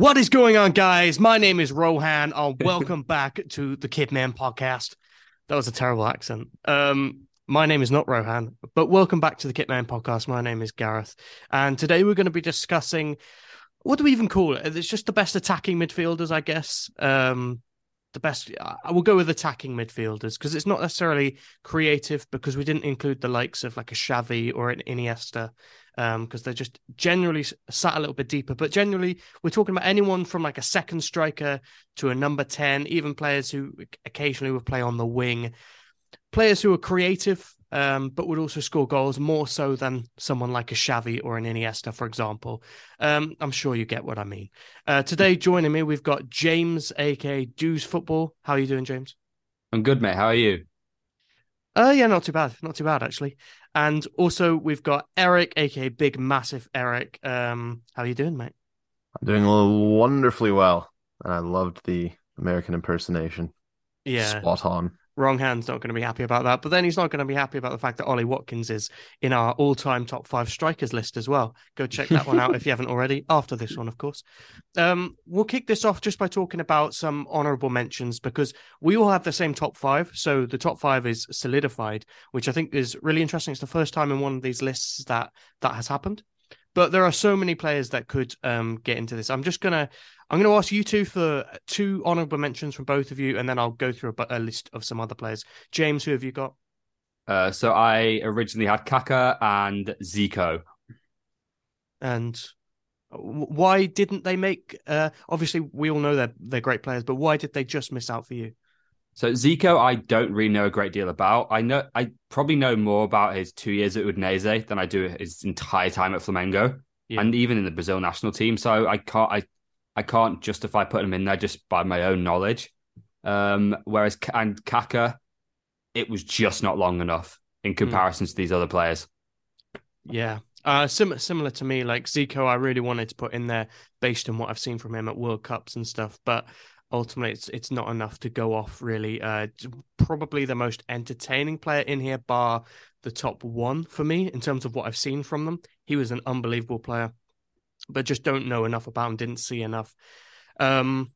What is going on, guys? My name is Rohan, and welcome back to the Kitmen podcast. That was a terrible accent. Um, my name is not Rohan, but welcome back to the Kitmen podcast. My name is Gareth, and today we're going to be discussing what do we even call it? It's just the best attacking midfielders, I guess. Um, the best. I will go with attacking midfielders because it's not necessarily creative because we didn't include the likes of like a Xavi or an Iniesta because um, they're just generally sat a little bit deeper. But generally, we're talking about anyone from like a second striker to a number ten, even players who occasionally would play on the wing, players who are creative um, but would also score goals more so than someone like a Xavi or an Iniesta, for example. Um, I'm sure you get what I mean. Uh, today, joining me, we've got James, aka Dews Football. How are you doing, James? I'm good, mate. How are you? Uh, yeah, not too bad. Not too bad, actually. And also, we've got Eric, aka Big Massive Eric. Um, how are you doing, mate? I'm doing wonderfully well. And I loved the American impersonation. Yeah. Spot on. Rohan's not going to be happy about that. But then he's not going to be happy about the fact that Ollie Watkins is in our all time top five strikers list as well. Go check that one out if you haven't already, after this one, of course. Um, we'll kick this off just by talking about some honorable mentions because we all have the same top five. So the top five is solidified, which I think is really interesting. It's the first time in one of these lists that that has happened. But there are so many players that could um, get into this. I'm just gonna I'm gonna ask you two for two honourable mentions from both of you, and then I'll go through a, a list of some other players. James, who have you got? Uh, so I originally had Kaka and Zico. And why didn't they make? Uh, obviously, we all know they're they're great players, but why did they just miss out for you? So Zico, I don't really know a great deal about. I know I probably know more about his two years at Udinese than I do his entire time at Flamengo, yeah. and even in the Brazil national team. So I can't I I can't justify putting him in there just by my own knowledge. Um, whereas and Kaka, it was just not long enough in hmm. comparison mm. to these other players. Yeah, uh, sim- similar to me, like Zico, I really wanted to put in there based on what I've seen from him at World Cups and stuff, but ultimately it's it's not enough to go off really uh probably the most entertaining player in here bar the top one for me in terms of what i've seen from them he was an unbelievable player but just don't know enough about him didn't see enough um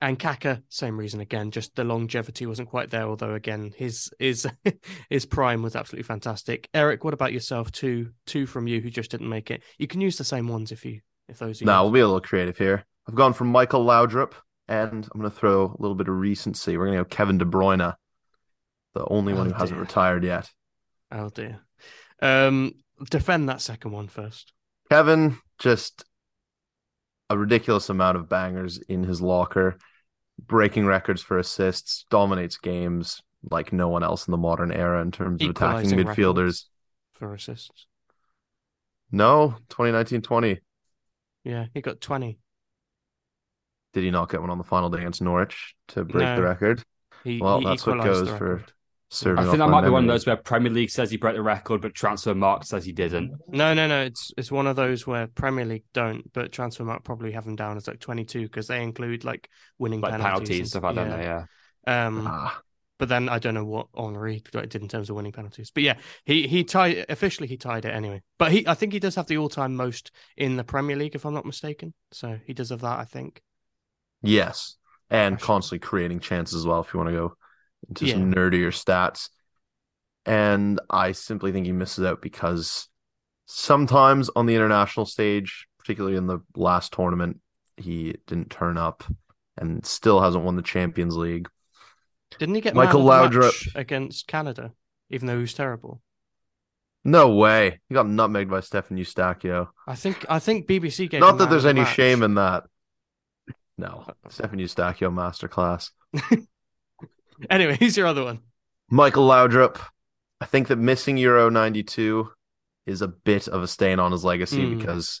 and Kaka, same reason again. Just the longevity wasn't quite there. Although again, his his his prime was absolutely fantastic. Eric, what about yourself? Two two from you who just didn't make it. You can use the same ones if you if those. No, we'll be a little creative here. I've gone from Michael Laudrup and I'm going to throw a little bit of recency. We're going to go Kevin De Bruyne, the only one oh, who dear. hasn't retired yet. Oh dear. Um, defend that second one first. Kevin, just a ridiculous amount of bangers in his locker, breaking records for assists, dominates games like no one else in the modern era in terms of attacking midfielders. For assists. No, 2019 20. Yeah, he got 20. Did he not get one on the final day against Norwich to break no. the record? He, well, he that's what goes for serving. I think that might be one of those where Premier League says he broke the record, but Transfermarkt says he didn't. No, no, no. It's it's one of those where Premier League don't, but Transfermarkt probably have him down as like 22 because they include like winning like penalties, penalties and stuff like yeah. that. Yeah. Um, ah. But then I don't know what Henry did in terms of winning penalties. But yeah, he he tied officially he tied it anyway. But he I think he does have the all time most in the Premier League if I'm not mistaken. So he does have that I think. Yes, and constantly creating chances as well. If you want to go into yeah. some nerdier stats, and I simply think he misses out because sometimes on the international stage, particularly in the last tournament, he didn't turn up, and still hasn't won the Champions League. Didn't he get Michael Laudrup against Canada, even though he was terrible? No way. He got nutmegged by Stefan Eustáquio. I think I think BBC gave Not that there's any match. shame in that. No, Stefan Eustáquio masterclass. anyway, who's your other one? Michael Laudrup. I think that missing Euro 92 is a bit of a stain on his legacy mm. because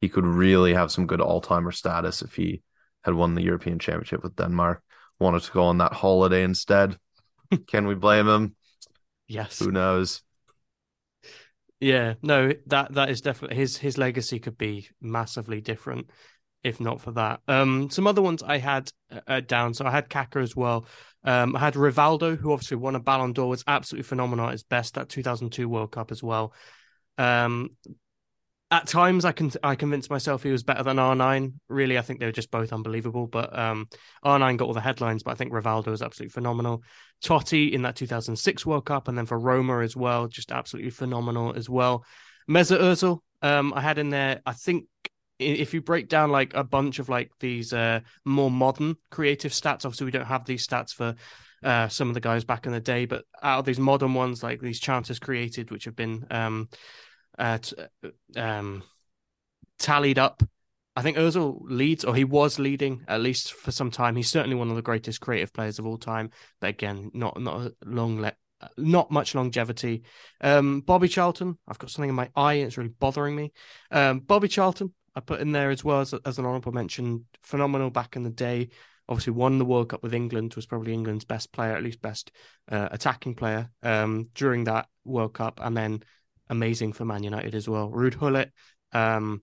he could really have some good all-timer status if he had won the European Championship with Denmark. Wanted to go on that holiday instead. Can we blame him? Yes. Who knows? Yeah, no, that that is definitely his his legacy could be massively different if not for that. Um, some other ones I had uh, uh, down. So I had Kaka as well. Um, I had Rivaldo, who obviously won a Ballon d'Or, was absolutely phenomenal at his best that 2002 World Cup as well. Um, at times I can I convinced myself he was better than R9. Really, I think they were just both unbelievable. But um, R9 got all the headlines, but I think Rivaldo was absolutely phenomenal. Totti in that 2006 World Cup, and then for Roma as well, just absolutely phenomenal as well. Mesut Ozil, um, I had in there. I think if you break down like a bunch of like these uh, more modern creative stats, obviously we don't have these stats for uh, some of the guys back in the day, but out of these modern ones, like these chances created, which have been um, uh, t- uh, um, tallied up. I think Ozil leads, or he was leading at least for some time. He's certainly one of the greatest creative players of all time. But again, not not long le- not much longevity. Um, Bobby Charlton, I've got something in my eye. It's really bothering me. Um, Bobby Charlton, I put in there as well as, as an honourable mention. Phenomenal back in the day. Obviously, won the World Cup with England. Was probably England's best player, at least best uh, attacking player um, during that World Cup, and then amazing for Man United as well. Ruud Gullit, um,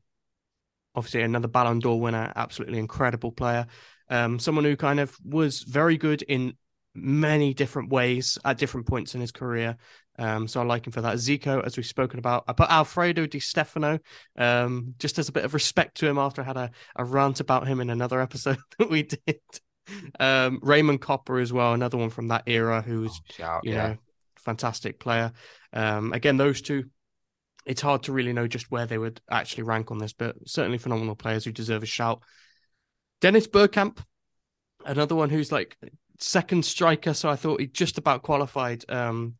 obviously another Ballon d'Or winner, absolutely incredible player. Um, someone who kind of was very good in many different ways at different points in his career. Um, so I like him for that. Zico, as we've spoken about, I put Alfredo Di Stefano, um, just as a bit of respect to him after I had a, a rant about him in another episode that we did. Um, Raymond Kopa as well, another one from that era who's, oh, you yeah. know, fantastic player. Um, again, those two it's hard to really know just where they would actually rank on this, but certainly phenomenal players who deserve a shout. Dennis Bergkamp, another one who's like second striker, so I thought he just about qualified. Um,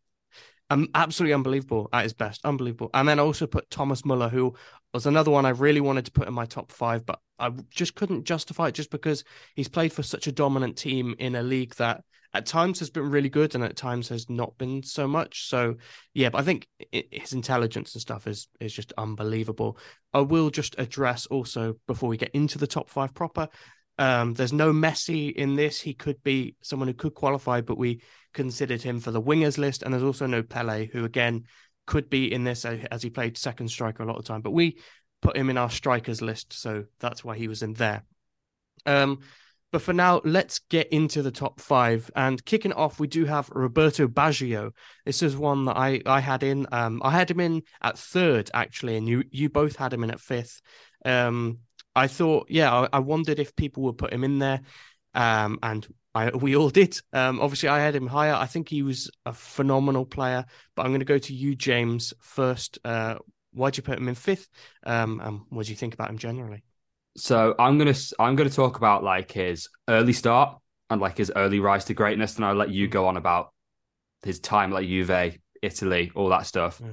um, absolutely unbelievable at his best, unbelievable. And then also put Thomas Muller, who was another one I really wanted to put in my top five, but I just couldn't justify it just because he's played for such a dominant team in a league that at times has been really good and at times has not been so much. So yeah, but I think his intelligence and stuff is is just unbelievable. I will just address also before we get into the top five proper. Um, there's no Messi in this. He could be someone who could qualify, but we considered him for the wingers list. And there's also no Pele, who again could be in this as he played second striker a lot of time. But we put him in our strikers list, so that's why he was in there. Um, but for now, let's get into the top five. And kicking off, we do have Roberto Baggio. This is one that I, I had in. Um, I had him in at third, actually, and you you both had him in at fifth. Um, I thought, yeah, I, I, wondered if people would put him in there. Um, and I, we all did. Um, obviously, I had him higher. I think he was a phenomenal player. But I'm going to go to you, James, first. Uh, why'd you put him in fifth? Um, and what do you think about him generally? So I'm gonna I'm gonna talk about like his early start and like his early rise to greatness, and I'll let you go on about his time like Juve, Italy, all that stuff. Yeah.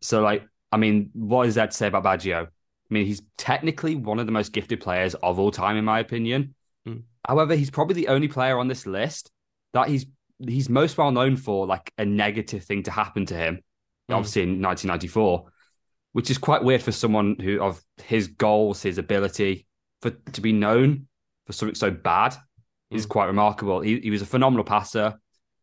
So like, I mean, what is that to say about Baggio? I mean, he's technically one of the most gifted players of all time, in my opinion. Mm. However, he's probably the only player on this list that he's he's most well known for like a negative thing to happen to him. Mm. Obviously, in 1994, which is quite weird for someone who of his goals, his ability for to be known for something so bad is mm. quite remarkable. He, he was a phenomenal passer,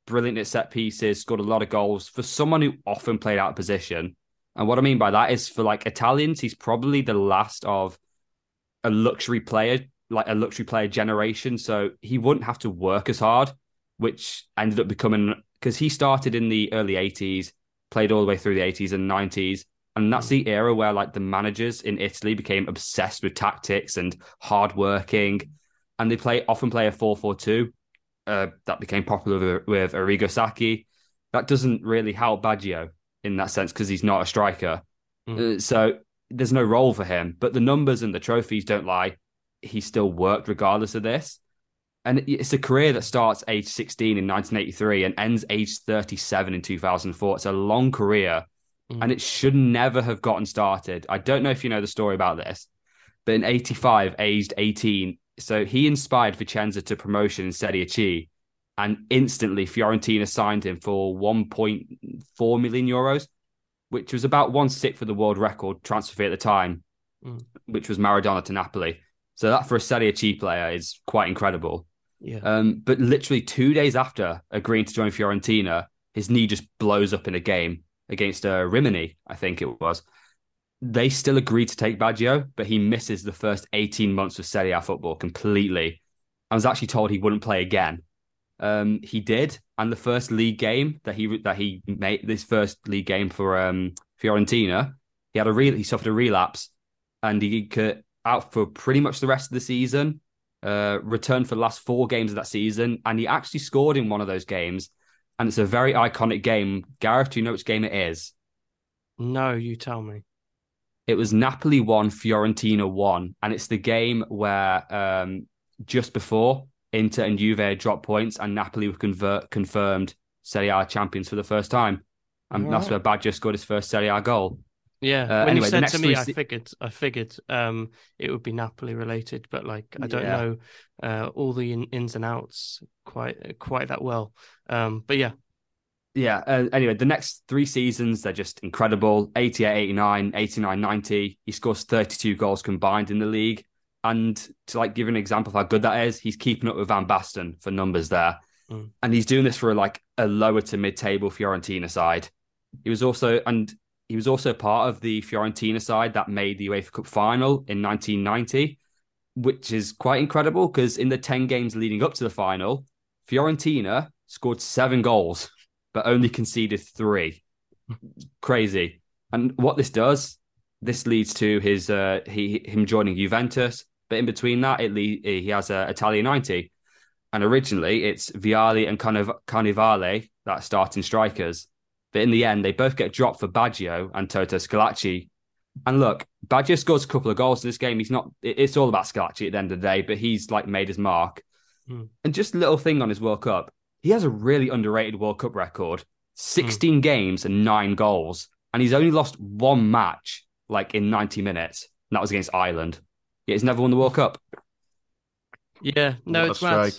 brilliant at set pieces, scored a lot of goals for someone who often played out of position. And what I mean by that is for like Italians, he's probably the last of a luxury player, like a luxury player generation. So he wouldn't have to work as hard, which ended up becoming because he started in the early 80s, played all the way through the 80s and 90s and that's the era where like the managers in Italy became obsessed with tactics and hard working. And they play often play a 4 4 2. Uh, that became popular with, with Arrigo Sacchi. That doesn't really help Baggio in that sense because he's not a striker. Mm. Uh, so there's no role for him. But the numbers and the trophies don't lie. He still worked regardless of this. And it's a career that starts age 16 in 1983 and ends age 37 in 2004. It's a long career mm. and it should never have gotten started. I don't know if you know the story about this, but in 85, aged 18, so he inspired Vicenza to promotion in Serie C, and instantly Fiorentina signed him for 1.4 million euros, which was about one sixth for the world record transfer fee at the time, mm. which was Maradona to Napoli. So that for a Serie C player is quite incredible. Yeah. Um, but literally two days after agreeing to join Fiorentina, his knee just blows up in a game against uh, Rimini, I think it was. They still agreed to take Baggio, but he misses the first 18 months of Serie A football completely. I was actually told he wouldn't play again. Um, he did, and the first league game that he that he made this first league game for um, Fiorentina, He had a real he suffered a relapse, and he got out for pretty much the rest of the season. Uh, returned for the last four games of that season, and he actually scored in one of those games. And it's a very iconic game. Gareth, do you know which game it is? No, you tell me. It was Napoli one, Fiorentina one, and it's the game where um, just before Inter and Juve dropped points, and Napoli were convert, confirmed Serie A champions for the first time, and right. that's where Baggio scored his first Serie A goal. Yeah, uh, when anyway, you said to me, I figured, I figured, um, it would be Napoli related, but like I don't yeah. know uh, all the in- ins and outs quite quite that well. Um, but yeah, yeah. Uh, anyway, the next three seasons they're just incredible: 88, 89, 89, 90. He scores 32 goals combined in the league, and to like give an example of how good that is, he's keeping up with Van Basten for numbers there, mm. and he's doing this for like a lower to mid-table Fiorentina side. He was also and he was also part of the Fiorentina side that made the UEFA Cup final in 1990, which is quite incredible because in the 10 games leading up to the final, Fiorentina scored seven goals, but only conceded three. Crazy. And what this does, this leads to his uh, he him joining Juventus, but in between that, it le- he has a Italia 90. And originally, it's Vialli and Carnevale that starting strikers. But in the end, they both get dropped for Baggio and Toto Schillaci. And look, Baggio scores a couple of goals in this game. He's not, it's all about Schillaci at the end of the day, but he's like made his mark. Mm. And just a little thing on his World Cup, he has a really underrated World Cup record 16 mm. games and nine goals. And he's only lost one match like in 90 minutes. And that was against Ireland. Yet he's never won the World Cup. Yeah, no, what it's mad.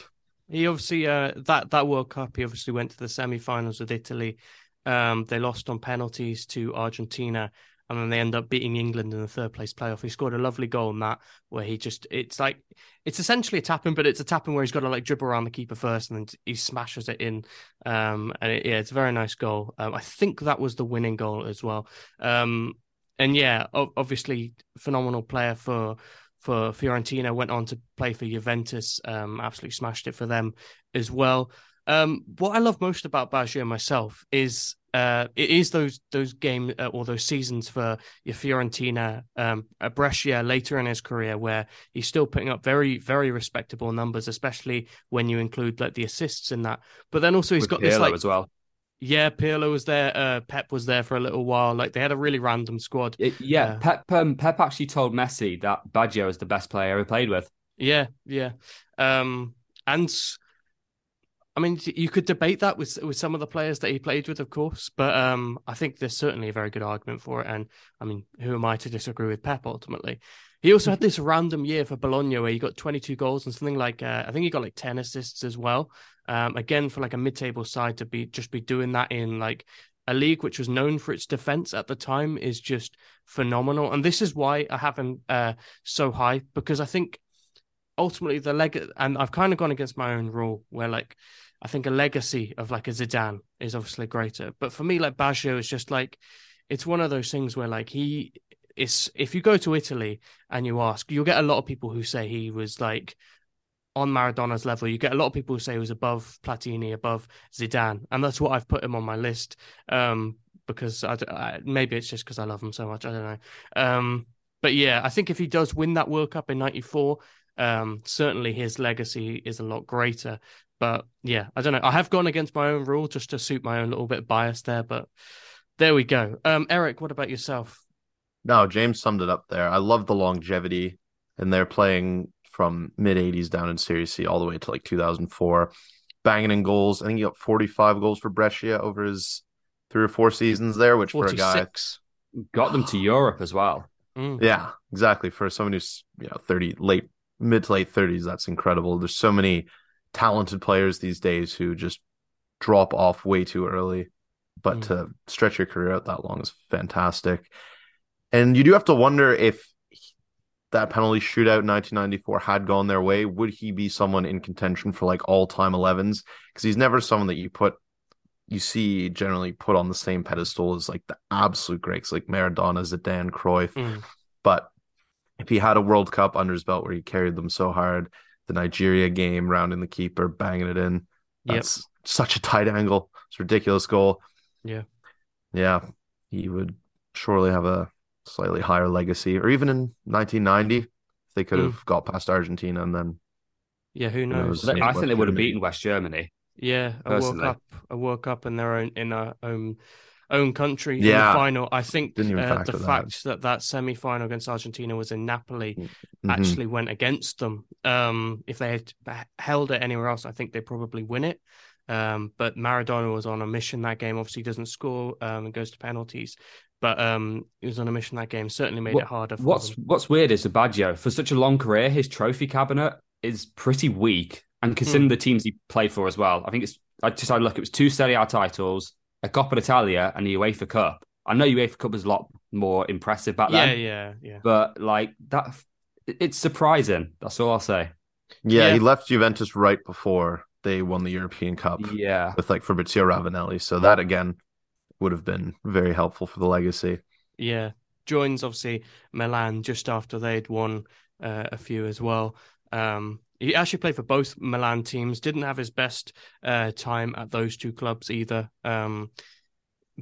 He obviously uh, that that World Cup. He obviously went to the semi-finals with Italy, um, they lost on penalties to Argentina, and then they end up beating England in the third place playoff. He scored a lovely goal in that where he just it's like it's essentially a tapping, but it's a tapping where he's got to like dribble around the keeper first and then he smashes it in. Um, and it, yeah, it's a very nice goal. Um, I think that was the winning goal as well. Um, and yeah, obviously phenomenal player for for Fiorentina. Went on to play for Juventus. Um, absolutely smashed it for them as well. Um, what I love most about Baggio myself is uh, it is those those games uh, or those seasons for your Fiorentina, um, Brescia later in his career, where he's still putting up very very respectable numbers, especially when you include like the assists in that. But then also he's With got Pirlo this like as well. Yeah, Pirlo was there. Uh, Pep was there for a little while. Like they had a really random squad. It, yeah, uh, Pep um, Pep actually told Messi that Baggio is the best player he ever played with. Yeah, yeah, um, and I mean, you could debate that with with some of the players that he played with, of course, but um, I think there's certainly a very good argument for it. And I mean, who am I to disagree with Pep? Ultimately, he also had this random year for Bologna where he got 22 goals and something like uh, I think he got like 10 assists as well. Um, again, for like a mid-table side to be just be doing that in like a league which was known for its defense at the time is just phenomenal. And this is why I have him uh, so high because I think ultimately the leg and I've kind of gone against my own rule where like I think a legacy of like a Zidane is obviously greater. But for me, like Baggio is just like it's one of those things where like he is if you go to Italy and you ask, you'll get a lot of people who say he was like on Maradona's level. You get a lot of people who say he was above Platini, above Zidane, and that's what I've put him on my list. Um, because I, I, maybe it's just because I love him so much. I don't know. Um, but yeah, I think if he does win that World Cup in '94, um, certainly his legacy is a lot greater. But yeah, I don't know. I have gone against my own rule just to suit my own little bit of bias there, but there we go. Um, Eric, what about yourself? No, James summed it up there. I love the longevity, and they're playing from mid 80s down in Serie C all the way to like 2004, banging in goals. I think he got 45 goals for Brescia over his three or four seasons there, which 46. for a guy got them to Europe as well. Mm. Yeah, exactly. For someone who's you know 30, late mid to late 30s, that's incredible. There's so many talented players these days who just drop off way too early. But mm. to stretch your career out that long is fantastic. And you do have to wonder if that penalty shootout in 1994 had gone their way, would he be someone in contention for like all time 11s? Because he's never someone that you put, you see generally put on the same pedestal as like the absolute greats like Maradona, Zidane, Cruyff. Mm. But if he had a World Cup under his belt where he carried them so hard, the Nigeria game, rounding the keeper, banging it in. That's yep. such a tight angle. It's ridiculous goal. Yeah. Yeah. He would surely have a slightly higher legacy, or even in 1990, they could have mm. got past Argentina and then. Yeah, who knows? knows I think they would have beaten West Germany. Yeah, a World Cup, a World Cup in their own in our own own country yeah. in the final. I think uh, the that. fact that that semi final against Argentina was in Napoli mm-hmm. actually went against them. Um, if they had held it anywhere else, I think they'd probably win it. Um, but Maradona was on a mission that game. Obviously, doesn't score um, and goes to penalties. But um, he was on a mission that game. Certainly made what, it harder. what's them. What's weird is Baggio for such a long career, his trophy cabinet is pretty weak. And considering hmm. the teams he played for as well, I think it's. I just I look. It was two Serie A titles, a Coppa Italia, and the UEFA Cup. I know UEFA Cup was a lot more impressive back then. Yeah, yeah, yeah. But like that, it's surprising. That's all I'll say. Yeah, yeah, he left Juventus right before they won the European Cup. Yeah. With like Fabrizio Ravanelli. So that again would have been very helpful for the legacy. Yeah. Joins obviously Milan just after they'd won uh, a few as well. Um, he actually played for both Milan teams. Didn't have his best uh, time at those two clubs either. Um,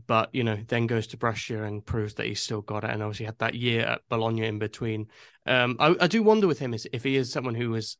but you know, then goes to Brescia and proves that he's still got it. And obviously had that year at Bologna in between. Um, I, I, do wonder with him is if he is someone who was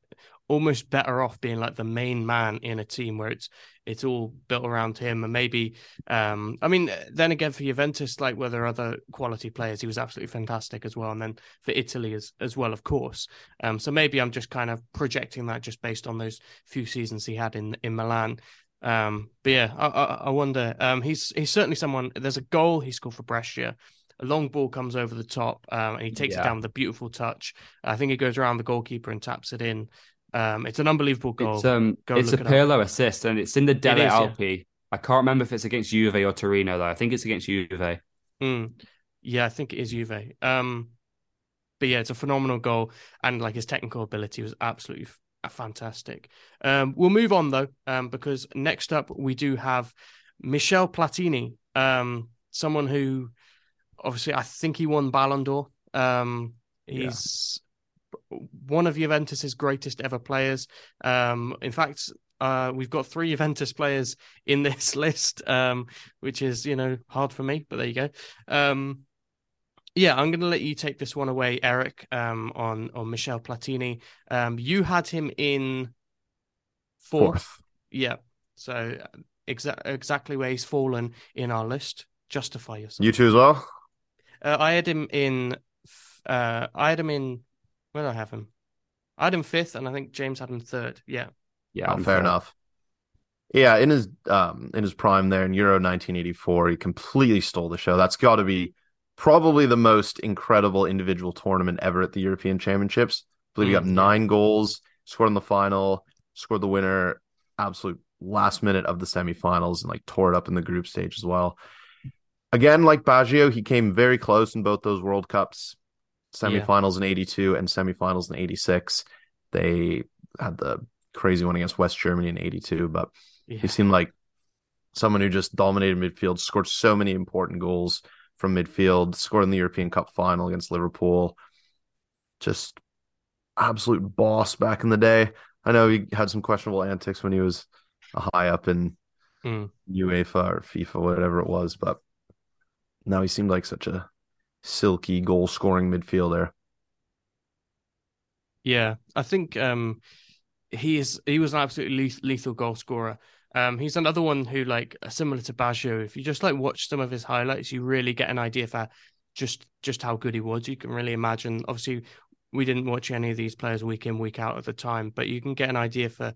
almost better off being like the main man in a team where it's it's all built around him and maybe um I mean then again for Juventus like where there other quality players he was absolutely fantastic as well and then for Italy as as well of course um so maybe I'm just kind of projecting that just based on those few seasons he had in in Milan um but yeah I I, I wonder um he's he's certainly someone there's a goal he scored for Brescia a long ball comes over the top um, and he takes yeah. it down with a beautiful touch. I think it goes around the goalkeeper and taps it in. Um, it's an unbelievable goal. It's, um, it's a Pirlo assist, and it's in the Delle Alpi. Yeah. I can't remember if it's against Juve or Torino, though. I think it's against Juve. Mm. Yeah, I think it is Juve. Um, but yeah, it's a phenomenal goal, and like his technical ability was absolutely fantastic. Um, we'll move on though, um, because next up we do have Michel Platini, um, someone who obviously I think he won Ballon d'Or. Um, he's one of Juventus's greatest ever players. Um, in fact, uh, we've got three Juventus players in this list, um, which is you know hard for me, but there you go. Yeah, I'm going to let you take this one away, Eric. Um, on on Michel Platini. Um, you had him in fourth. fourth. Yeah, so exa- exactly where he's fallen in our list. Justify yourself. You too as well. Uh, I had him in. Uh, I had him in where do I have him? I had him fifth, and I think James had him third. Yeah, yeah, oh, fair enough. Yeah, in his um in his prime there in Euro 1984, he completely stole the show. That's got to be probably the most incredible individual tournament ever at the European Championships. I believe mm, he got nine goals, scored in the final, scored the winner, absolute last minute of the semifinals, and like tore it up in the group stage as well. Again, like Baggio, he came very close in both those World Cups semifinals yeah. in 82 and semifinals in 86. They had the crazy one against West Germany in 82, but yeah. he seemed like someone who just dominated midfield, scored so many important goals from midfield, scored in the European Cup final against Liverpool. Just absolute boss back in the day. I know he had some questionable antics when he was high up in mm. UEFA or FIFA, whatever it was, but now he seemed like such a silky goal scoring midfielder. Yeah, I think um, he is. He was an absolutely lethal goal scorer. Um, he's another one who, like, similar to Baggio. If you just like watch some of his highlights, you really get an idea for just just how good he was. You can really imagine. Obviously, we didn't watch any of these players week in week out at the time, but you can get an idea for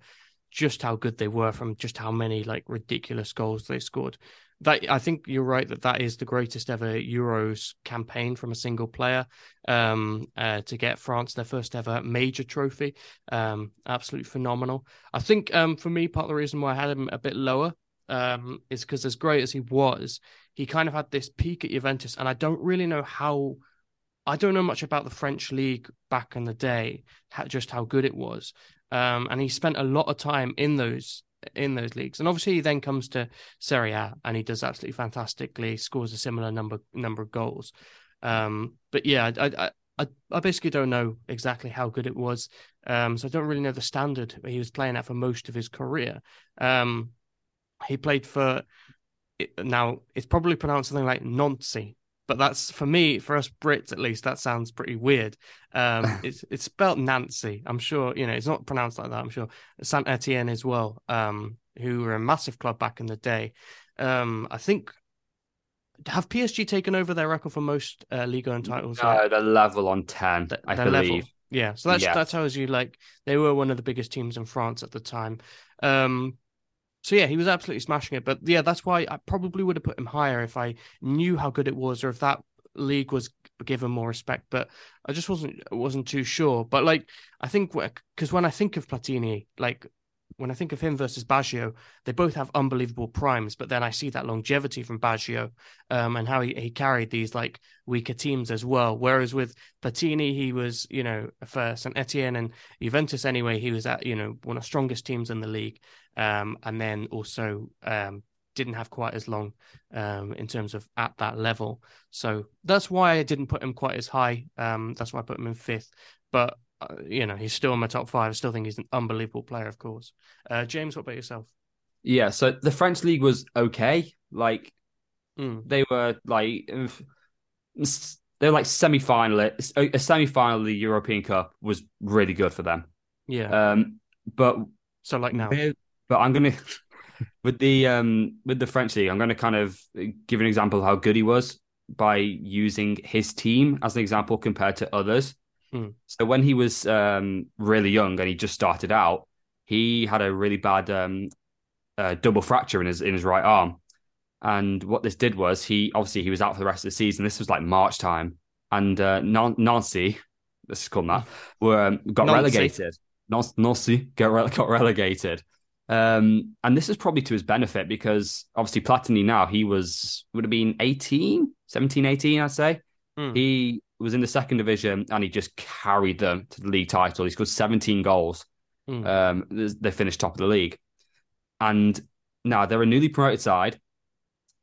just how good they were from just how many like ridiculous goals they scored that I think you're right that that is the greatest ever Euros campaign from a single player um, uh, to get France their first ever major trophy. Um, absolutely phenomenal. I think um, for me, part of the reason why I had him a bit lower um, is because as great as he was, he kind of had this peak at Juventus, and I don't really know how. I don't know much about the French league back in the day, just how good it was. Um, and he spent a lot of time in those in those leagues. And obviously, he then comes to Serie A and he does absolutely fantastically, scores a similar number number of goals. Um, but yeah, I, I I basically don't know exactly how good it was. Um, so I don't really know the standard he was playing at for most of his career. Um, he played for now it's probably pronounced something like Nancy, but that's for me, for us Brits at least, that sounds pretty weird. Um, it's it's spelled Nancy. I'm sure you know it's not pronounced like that. I'm sure Saint Etienne as well, um, who were a massive club back in the day. Um, I think have PSG taken over their record for most uh, Liga and titles? No, they're level on ten, the, I believe. Level. Yeah, so that's, yes. that tells you like they were one of the biggest teams in France at the time. Um, so yeah, he was absolutely smashing it. But yeah, that's why I probably would have put him higher if I knew how good it was, or if that league was given more respect. But I just wasn't wasn't too sure. But like I think because when I think of Platini, like when I think of him versus Baggio, they both have unbelievable primes, but then I see that longevity from Baggio um, and how he, he carried these like weaker teams as well. Whereas with Platini, he was, you know, for St. Etienne and Juventus anyway, he was at, you know, one of the strongest teams in the league. Um, and then also um, didn't have quite as long um, in terms of at that level. So that's why I didn't put him quite as high. Um, that's why I put him in fifth. But uh, you know, he's still in my top five. I still think he's an unbelievable player, of course. Uh, James, what about yourself? Yeah, so the French league was okay. Like mm. they were like they were like semi final. A semi final of the European Cup was really good for them. Yeah. Um, but so like now, but I'm gonna with the um with the French league, I'm gonna kind of give an example of how good he was by using his team as an example compared to others. Mm. So when he was um, really young and he just started out, he had a really bad um, uh, double fracture in his in his right arm. And what this did was he obviously he was out for the rest of the season. This was like March time, and uh, Nancy, let's call that, were um, got Nancy. relegated. Nancy got, re- got relegated. Um, and this is probably to his benefit because obviously Platini now he was would have been 18, 17, 18, I'd say. Mm. He was in the second division and he just carried them to the league title. He scored 17 goals. Mm. Um, they finished top of the league. And now they're a newly promoted side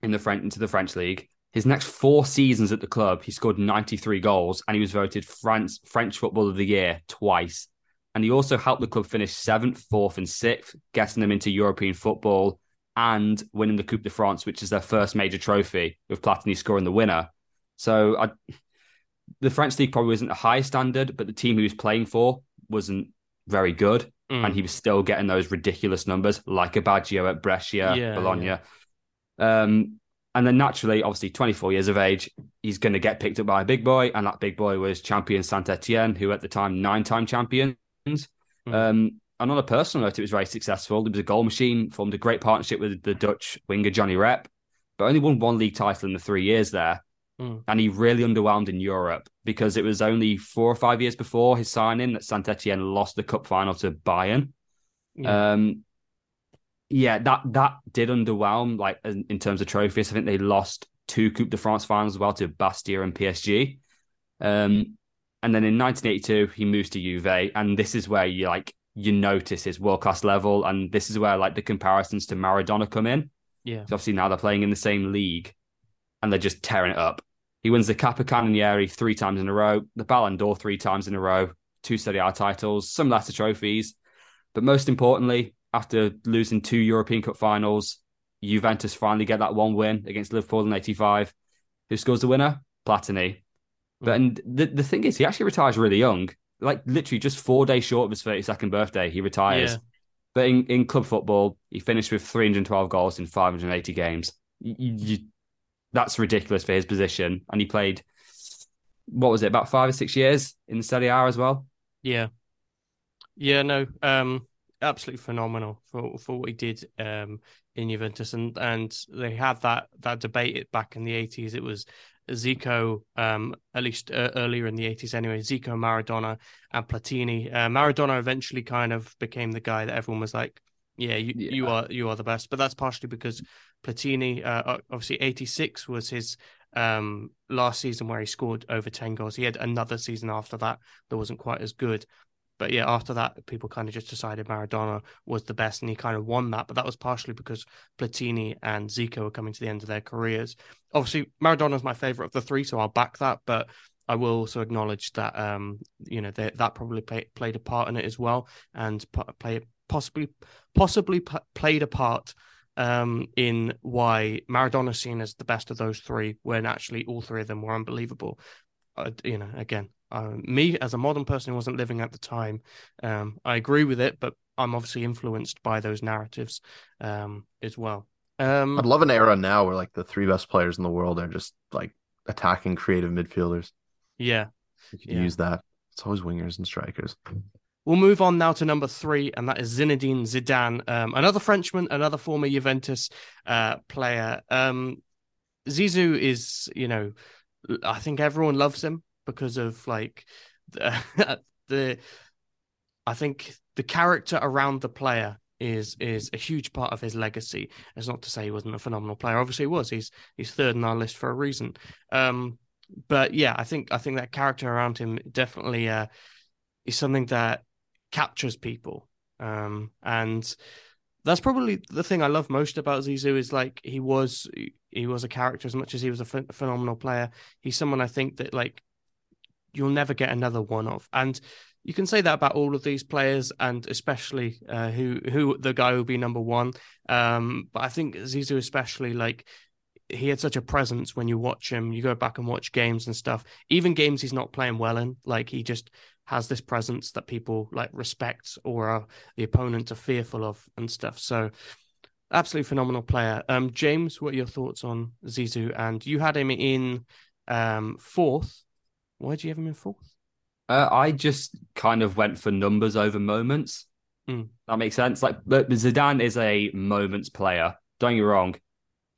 in the French into the French league. His next four seasons at the club, he scored 93 goals and he was voted France French Football of the Year twice. And he also helped the club finish seventh, fourth, and sixth, getting them into European football and winning the Coupe de France, which is their first major trophy, with Platini scoring the winner. So I, the French league probably wasn't a high standard, but the team he was playing for wasn't very good, mm. and he was still getting those ridiculous numbers like a Baggio at Brescia, yeah, Bologna. Yeah. Um, and then naturally, obviously, 24 years of age, he's going to get picked up by a big boy, and that big boy was champion Saint Etienne, who at the time nine-time champions. Mm. Um, and on a personal note, it was very successful. It was a goal machine, formed a great partnership with the Dutch winger Johnny Rep, but only won one league title in the three years there. Mm. And he really underwhelmed in Europe because it was only four or five years before his signing that Saint Etienne lost the cup final to Bayern. Yeah. Um, yeah, that that did underwhelm, like in terms of trophies. I think they lost two Coupe de France finals as well to Bastia and PSG. Um, and then in 1982, he moves to Juve, and this is where you like you notice his world class level, and this is where like the comparisons to Maradona come in. Yeah, so obviously now they're playing in the same league, and they're just tearing it up. He wins the Capocannoniere three times in a row, the Ballon d'Or three times in a row, two Serie A titles, some lesser trophies. But most importantly, after losing two European Cup finals, Juventus finally get that one win against Liverpool in 85. Who scores the winner? Platini. But and the, the thing is, he actually retires really young, like literally just four days short of his 32nd birthday. He retires. Yeah. But in, in club football, he finished with 312 goals in 580 games. You, you, that's ridiculous for his position. And he played, what was it, about five or six years in the Serie A as well? Yeah. Yeah, no, um, absolutely phenomenal for, for what he did um, in Juventus. And and they had that that debate back in the 80s. It was Zico, um, at least uh, earlier in the 80s anyway, Zico, Maradona, and Platini. Uh, Maradona eventually kind of became the guy that everyone was like, yeah, you, yeah. you are you are the best. But that's partially because Platini, uh, obviously, 86 was his um, last season where he scored over 10 goals. He had another season after that that wasn't quite as good. But yeah, after that, people kind of just decided Maradona was the best, and he kind of won that. But that was partially because Platini and Zico were coming to the end of their careers. Obviously, Maradona is my favorite of the three, so I'll back that. But I will also acknowledge that um, you know they, that probably play, played a part in it as well, and play possibly possibly p- played a part um, in why Maradona is seen as the best of those three, when actually all three of them were unbelievable. Uh, you know, again, uh, me as a modern person who wasn't living at the time, um, I agree with it, but I'm obviously influenced by those narratives um, as well. Um, I'd love an era now where like the three best players in the world are just like attacking creative midfielders. Yeah, you could yeah. use that. It's always wingers and strikers. We'll move on now to number three, and that is Zinedine Zidane, um, another Frenchman, another former Juventus uh, player. Um, Zizou is, you know, I think everyone loves him because of like the, the I think the character around the player is is a huge part of his legacy. It's not to say he wasn't a phenomenal player. Obviously, he was. He's he's third on our list for a reason. Um, but yeah, I think I think that character around him definitely uh, is something that captures people. Um, and that's probably the thing I love most about Zizou is like he was he was a character as much as he was a ph- phenomenal player. He's someone I think that like you'll never get another one of. And you can say that about all of these players, and especially uh, who who the guy will be number one. Um, but I think Zizou especially like he had such a presence when you watch him. You go back and watch games and stuff, even games he's not playing well in. Like he just has this presence that people like respect or are, the opponents are fearful of and stuff. So absolutely phenomenal player. Um, James, what are your thoughts on Zizou? And you had him in um, fourth. Why did you have him in fourth? Uh, I just kind of went for numbers over moments. Mm. That makes sense. Like, but Zidane is a moments player. Don't get me wrong.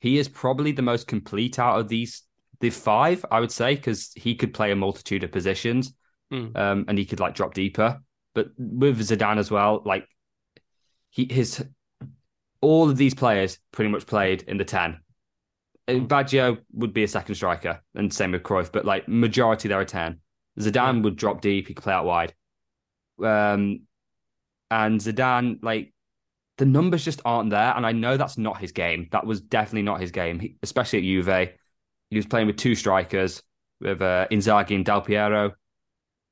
He is probably the most complete out of these the five, I would say, because he could play a multitude of positions mm. um, and he could like drop deeper. But with Zidane as well, like he his all of these players pretty much played in the ten. Mm. Baggio would be a second striker, and same with Cruyff. But like majority, there are ten. Zidane would drop deep. He could play out wide. Um, and Zidane, like the numbers just aren't there. And I know that's not his game. That was definitely not his game, he, especially at Juve. He was playing with two strikers, with uh, Inzaghi and Del Piero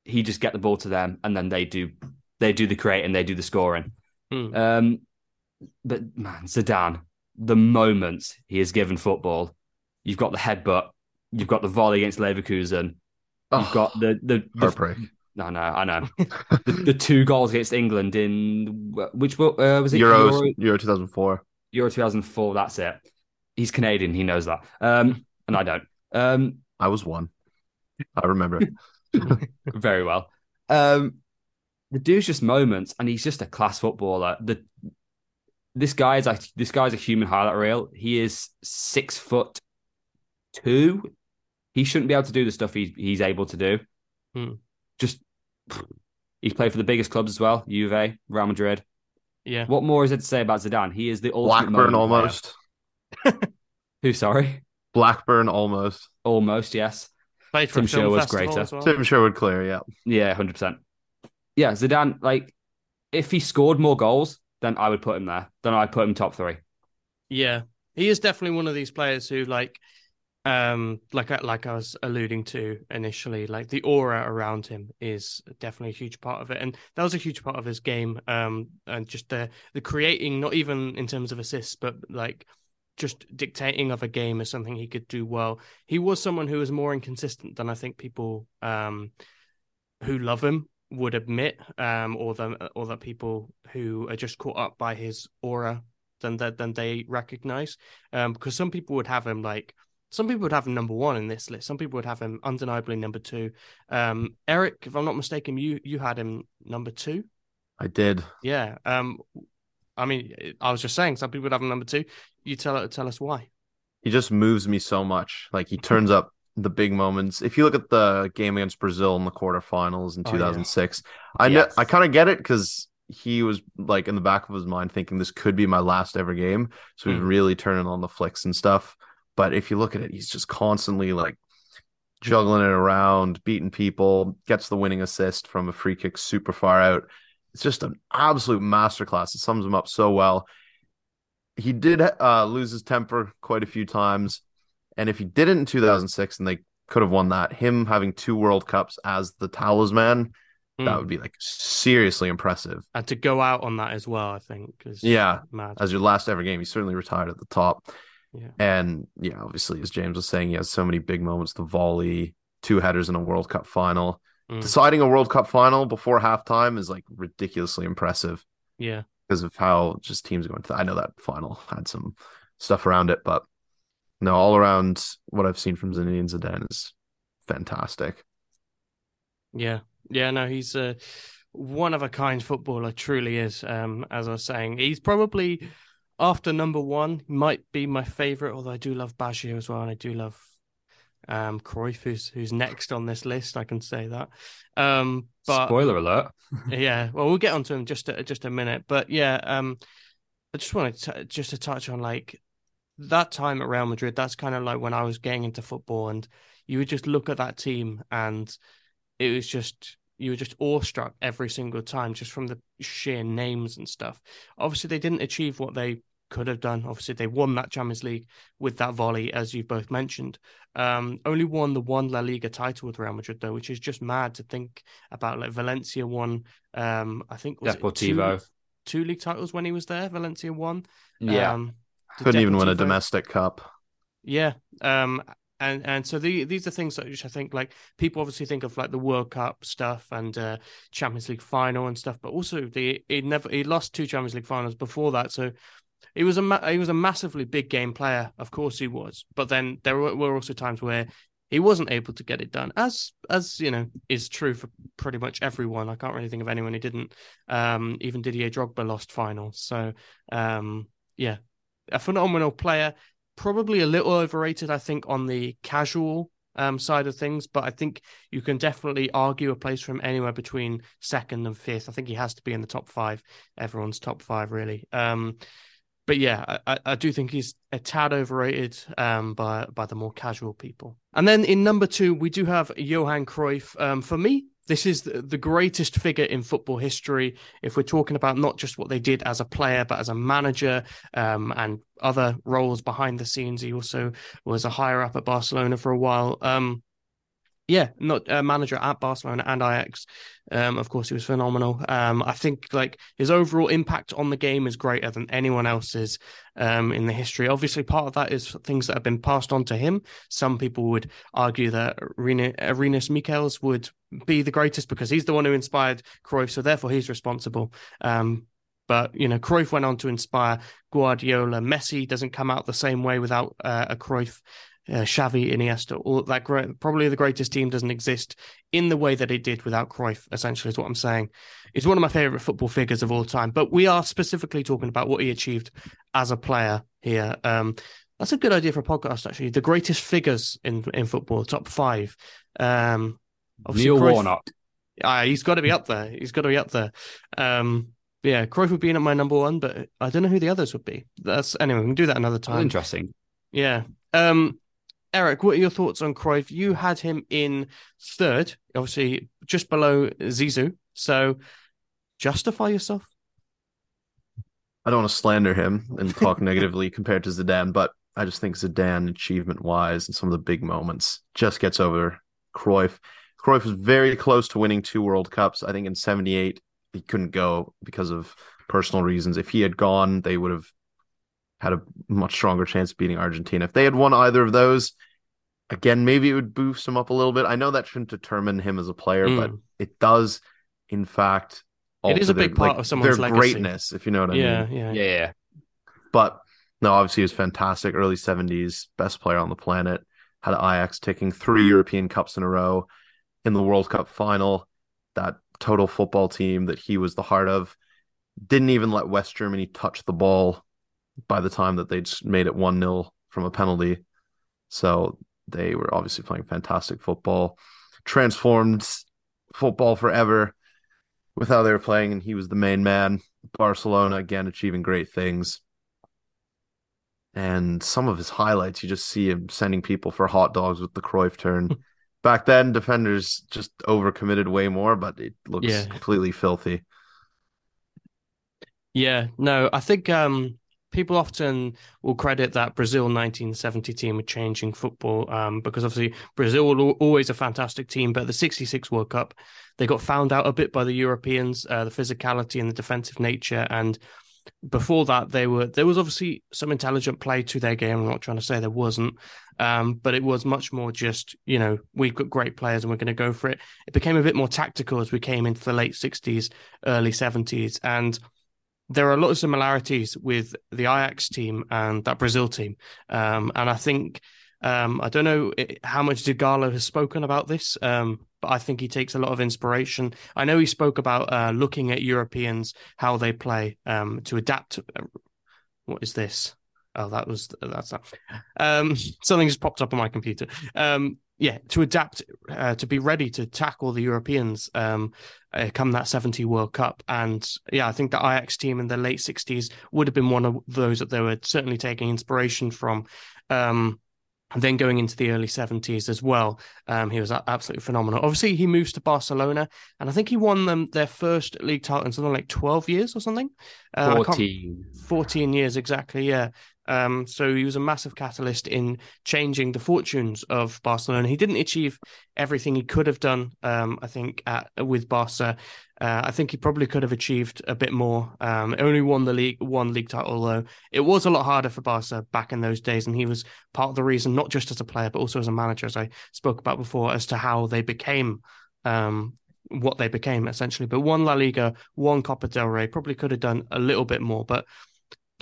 he just get the ball to them and then they do they do the creating, they do the scoring. Hmm. Um, but man, Zidane, the moments he has given football, you've got the headbutt, you've got the volley against Leverkusen, oh, you've got the the, the heartbreak. No, no, I know the, the, two goals against England in which uh, was it Euro Euro, Euro 2004. Euro 2004. That's it. He's Canadian. He knows that, um, and I don't. Um, I was one. I remember. Very well. Um, the dude's just moments, and he's just a class footballer. The this guy is like this guy's a human highlight reel. He is six foot two. He shouldn't be able to do the stuff he's he's able to do. Hmm. Just he's played for the biggest clubs as well, Juve, Real Madrid. Yeah. What more is it to say about Zidane? He is the ultimate Blackburn almost. Who? Sorry. Blackburn almost. Almost yes. Played for Tim Sherwood's greater. Well. Tim Sherwood clear, yeah. Yeah, 100%. Yeah, Zidane, like, if he scored more goals, then I would put him there. Then I'd put him top three. Yeah. He is definitely one of these players who, like, um, like like I was alluding to initially, like the aura around him is definitely a huge part of it, and that was a huge part of his game. Um, and just the the creating, not even in terms of assists, but like just dictating of a game is something he could do well. He was someone who was more inconsistent than I think people um, who love him would admit, um, or the or that people who are just caught up by his aura than that than they recognize. Um, because some people would have him like some people would have him number one in this list. Some people would have him undeniably number two. Um, Eric, if I'm not mistaken, you you had him number two. I did. Yeah. Um, I mean, I was just saying, some people would have him number two. You tell tell us why. He just moves me so much. Like he turns up the big moments. If you look at the game against Brazil in the quarterfinals in 2006, oh, yeah. I yes. know I kind of get it because he was like in the back of his mind thinking this could be my last ever game. So he's mm. really turning on the flicks and stuff. But if you look at it, he's just constantly like juggling it around, beating people, gets the winning assist from a free kick super far out. It's just an absolute masterclass. It sums him up so well. He did uh, lose his temper quite a few times, and if he didn't in 2006, and they could have won that, him having two World Cups as the talisman mm. that would be like seriously impressive. And to go out on that as well, I think. yeah, mad. as your last ever game, he certainly retired at the top. Yeah. And yeah, obviously, as James was saying, he has so many big moments. The volley, two headers in a World Cup final. Mm. Deciding a World Cup final before halftime is like ridiculously impressive. Yeah. Because of how just teams going to. I know that final had some stuff around it, but no, all around what I've seen from Zinedine Zidane is fantastic. Yeah, yeah, no, he's a one of a kind footballer, truly is. Um, as I was saying, he's probably after number one, might be my favorite. Although I do love Baggio as well, and I do love um Cruyff, who's who's next on this list. I can say that. Um, but spoiler alert. yeah, well, we'll get onto him just a, just a minute, but yeah, um, I just wanted to, just to touch on like that time at Real Madrid. That's kind of like when I was getting into football, and you would just look at that team and it was just you were just awestruck every single time just from the sheer names and stuff. Obviously, they didn't achieve what they could have done. Obviously, they won that Champions League with that volley, as you've both mentioned. Um, only won the one La Liga title with Real Madrid, though, which is just mad to think about. Like Valencia won, um, I think was Deportivo. Two, two, league titles when he was there. Valencia won. Yeah, um, couldn't even win a domestic cup. Yeah, um, and and so the, these are things that which I think like people obviously think of like the World Cup stuff and uh, Champions League final and stuff, but also the he never he lost two Champions League finals before that, so he was a he was a massively big game player, of course he was, but then there were also times where he wasn't able to get it done, as as you know is true for pretty much everyone. I can't really think of anyone who didn't. Um, even Didier Drogba lost finals, so um, yeah, a phenomenal player probably a little overrated, I think, on the casual um, side of things, but I think you can definitely argue a place for him anywhere between second and fifth. I think he has to be in the top five, everyone's top five, really. Um, but yeah, I, I, do think he's a tad overrated um, by by the more casual people. And then in number two, we do have Johan Cruyff. Um, for me, this is the greatest figure in football history. If we're talking about not just what they did as a player, but as a manager um, and other roles behind the scenes, he also was a higher up at Barcelona for a while. Um, yeah, not a manager at Barcelona and Ajax. Um, of course, he was phenomenal. Um, I think like his overall impact on the game is greater than anyone else's um, in the history. Obviously, part of that is things that have been passed on to him. Some people would argue that Rinus Michels would be the greatest because he's the one who inspired Cruyff, so therefore he's responsible. Um, but you know, Cruyff went on to inspire Guardiola. Messi doesn't come out the same way without uh, a Cruyff uh, Xavi, Iniesta, all that great, probably the greatest team doesn't exist in the way that it did without Cruyff, essentially, is what I'm saying. He's one of my favorite football figures of all time, but we are specifically talking about what he achieved as a player here. Um, that's a good idea for a podcast, actually. The greatest figures in, in football, top five. Um, Neil Cruyff, Warnock. Uh, he's got to be up there. He's got to be up there. Um, yeah, Cruyff would be in at my number one, but I don't know who the others would be. That's anyway. We can do that another time. Interesting. Yeah. Um, Eric, what are your thoughts on Cruyff? You had him in third, obviously just below Zizou. So justify yourself. I don't want to slander him and talk negatively compared to Zidane, but I just think Zidane, achievement wise, and some of the big moments just gets over Cruyff. Cruyff was very close to winning two World Cups. I think in 78, he couldn't go because of personal reasons. If he had gone, they would have had a much stronger chance of beating Argentina. If they had won either of those, again, maybe it would boost him up a little bit. I know that shouldn't determine him as a player, mm. but it does, in fact, it is a big part like, of someone's their legacy. greatness, if you know what I yeah, mean. Yeah, yeah, yeah. But no, obviously he was fantastic. Early seventies, best player on the planet. Had Ajax taking three European Cups in a row in the World Cup final. That total football team that he was the heart of didn't even let West Germany touch the ball by the time that they'd made it 1 0 from a penalty. So they were obviously playing fantastic football, transformed football forever with how they were playing, and he was the main man. Barcelona again achieving great things. And some of his highlights, you just see him sending people for hot dogs with the Cruyff turn. Back then, defenders just overcommitted way more, but it looks yeah. completely filthy. Yeah, no, I think um people often will credit that Brazil 1970 team with changing football um, because obviously Brazil were always a fantastic team, but the 66 World Cup, they got found out a bit by the Europeans, uh, the physicality and the defensive nature. And before that, they were there was obviously some intelligent play to their game. I'm not trying to say there wasn't, um, but it was much more just you know we've got great players and we're going to go for it. It became a bit more tactical as we came into the late 60s, early 70s, and there are a lot of similarities with the Ajax team and that Brazil team. Um, and I think, um, I don't know how much Zagallo has spoken about this, um, but I think he takes a lot of inspiration. I know he spoke about uh, looking at Europeans, how they play um, to adapt. Uh, what is this? Oh, that was that's that. Um, something just popped up on my computer. Yeah, to adapt, uh, to be ready to tackle the Europeans um, uh, come that 70 World Cup. And yeah, I think the Ajax team in the late 60s would have been one of those that they were certainly taking inspiration from. Um, and then going into the early 70s as well, um, he was absolutely phenomenal. Obviously, he moves to Barcelona, and I think he won them their first league title in something like 12 years or something. Uh, 14. 14 years, exactly, yeah. Um, so he was a massive catalyst in changing the fortunes of Barcelona. He didn't achieve everything he could have done, um, I think, at, with Barca. Uh, I think he probably could have achieved a bit more. Um, only won the league, one league title, though. It was a lot harder for Barca back in those days, and he was part of the reason, not just as a player, but also as a manager, as I spoke about before, as to how they became um, what they became essentially. But one La Liga, one Copa del Rey, probably could have done a little bit more. But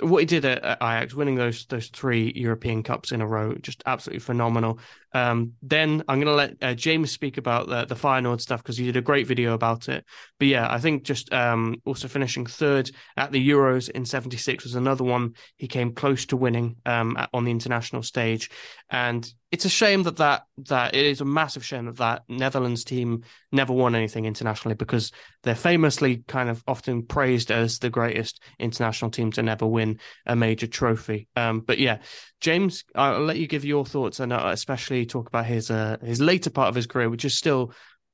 what he did at, at, Ajax, winning those those three European Cups in a row, just absolutely phenomenal. Um, then I'm going to let uh, James speak about the the Feyenoord stuff because he did a great video about it. But yeah, I think just um, also finishing third at the Euros in '76 was another one he came close to winning um, on the international stage, and it's a shame that that that it is a massive shame that that Netherlands team never won anything internationally because they're famously kind of often praised as the greatest international team to never win a major trophy. Um, but yeah, James, I'll let you give your thoughts and uh, talk about his uh, his later part of his career, which is still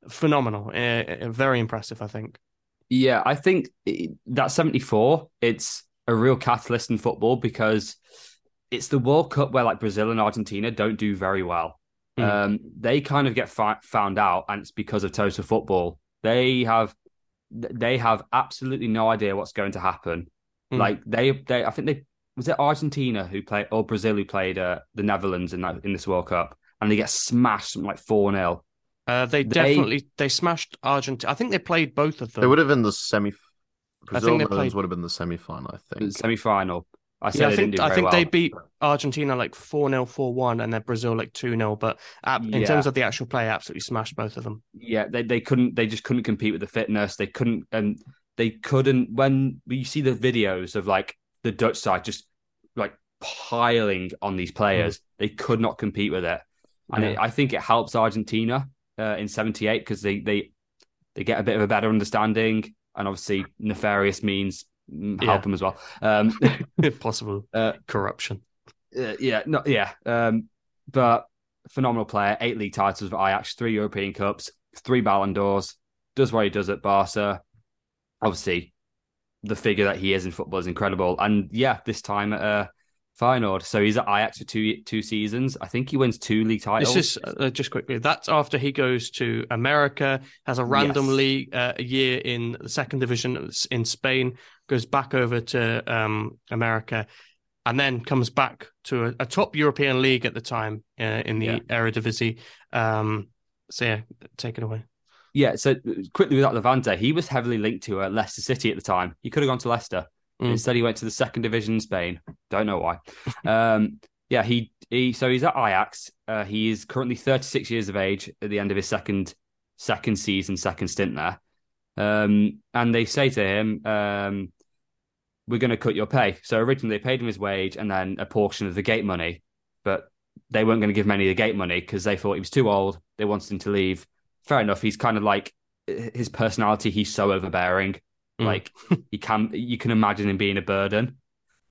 phenomenal, uh, very impressive, I think. Yeah, I think that seventy four, it's a real catalyst in football because it's the World Cup where like Brazil and Argentina don't do very well. Mm. Um, they kind of get fi- found out, and it's because of total football. They have they have absolutely no idea what's going to happen. Mm. Like they they I think they was it Argentina who played or Brazil who played uh, the Netherlands in that in this World Cup, and they get smashed like four 0 uh, they, they definitely they smashed Argentina. I think they played both of them. They would have been the semi. Brazil Netherlands played... would have been the semi final. I think semi final. I, yeah, I think I think well. they beat Argentina like 4 0, 4 1, and then Brazil like 2 0. But in yeah. terms of the actual play, absolutely smashed both of them. Yeah, they, they couldn't, they just couldn't compete with the fitness. They couldn't, and they couldn't, when you see the videos of like the Dutch side just like piling on these players, mm. they could not compete with it. And yeah. it, I think it helps Argentina uh, in 78 because they, they, they get a bit of a better understanding. And obviously, nefarious means help yeah. him as well. Um, if possible, uh, corruption. Uh, yeah, no, yeah. Um, but phenomenal player, eight league titles for Ajax, three European Cups, three Ballon d'Ors. Does what he does at Barca. Obviously, the figure that he is in football is incredible. And yeah, this time at uh, Feyenoord. So he's at Ajax for two two seasons. I think he wins two league titles. It's just uh, just quickly. That's after he goes to America, has a random yes. league uh, a year in the second division in Spain, goes back over to um, America, and then comes back to a, a, top European league at the time uh, in the yeah. Eredivisie. Um, so yeah, take it away. Yeah. So quickly without Levante, he was heavily linked to uh, Leicester City at the time. He could have gone to Leicester. Mm. Instead, he went to the second division in Spain. Don't know why. um, yeah, he he. So he's at Ajax. Uh, he is currently 36 years of age at the end of his second second season, second stint there. Um, and they say to him, um, "We're going to cut your pay." So originally they paid him his wage and then a portion of the gate money, but they weren't going to give him any of the gate money because they thought he was too old. They wanted him to leave. Fair enough. He's kind of like his personality. He's so overbearing. Mm. Like you can you can imagine him being a burden.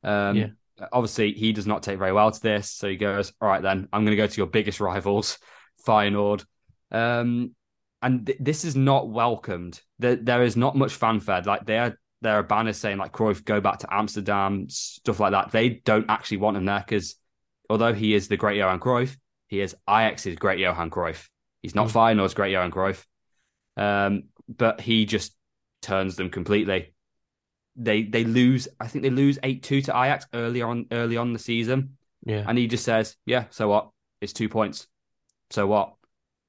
Um, yeah. Obviously, he does not take very well to this, so he goes, "All right, then I'm going to go to your biggest rivals, Feyenoord." Um, and th- this is not welcomed. There, there is not much fanfare. Like they are there are banners saying like Cruyff go back to Amsterdam, stuff like that. They don't actually want him there because although he is the great Johan Cruyff, he is Ajax's great Johan Cruyff. He's not mm. Feyenoord's great Johan Cruyff, um, but he just turns them completely. They they lose. I think they lose eight two to Ajax early on early on the season. Yeah, and he just says, "Yeah, so what? It's two points. So what?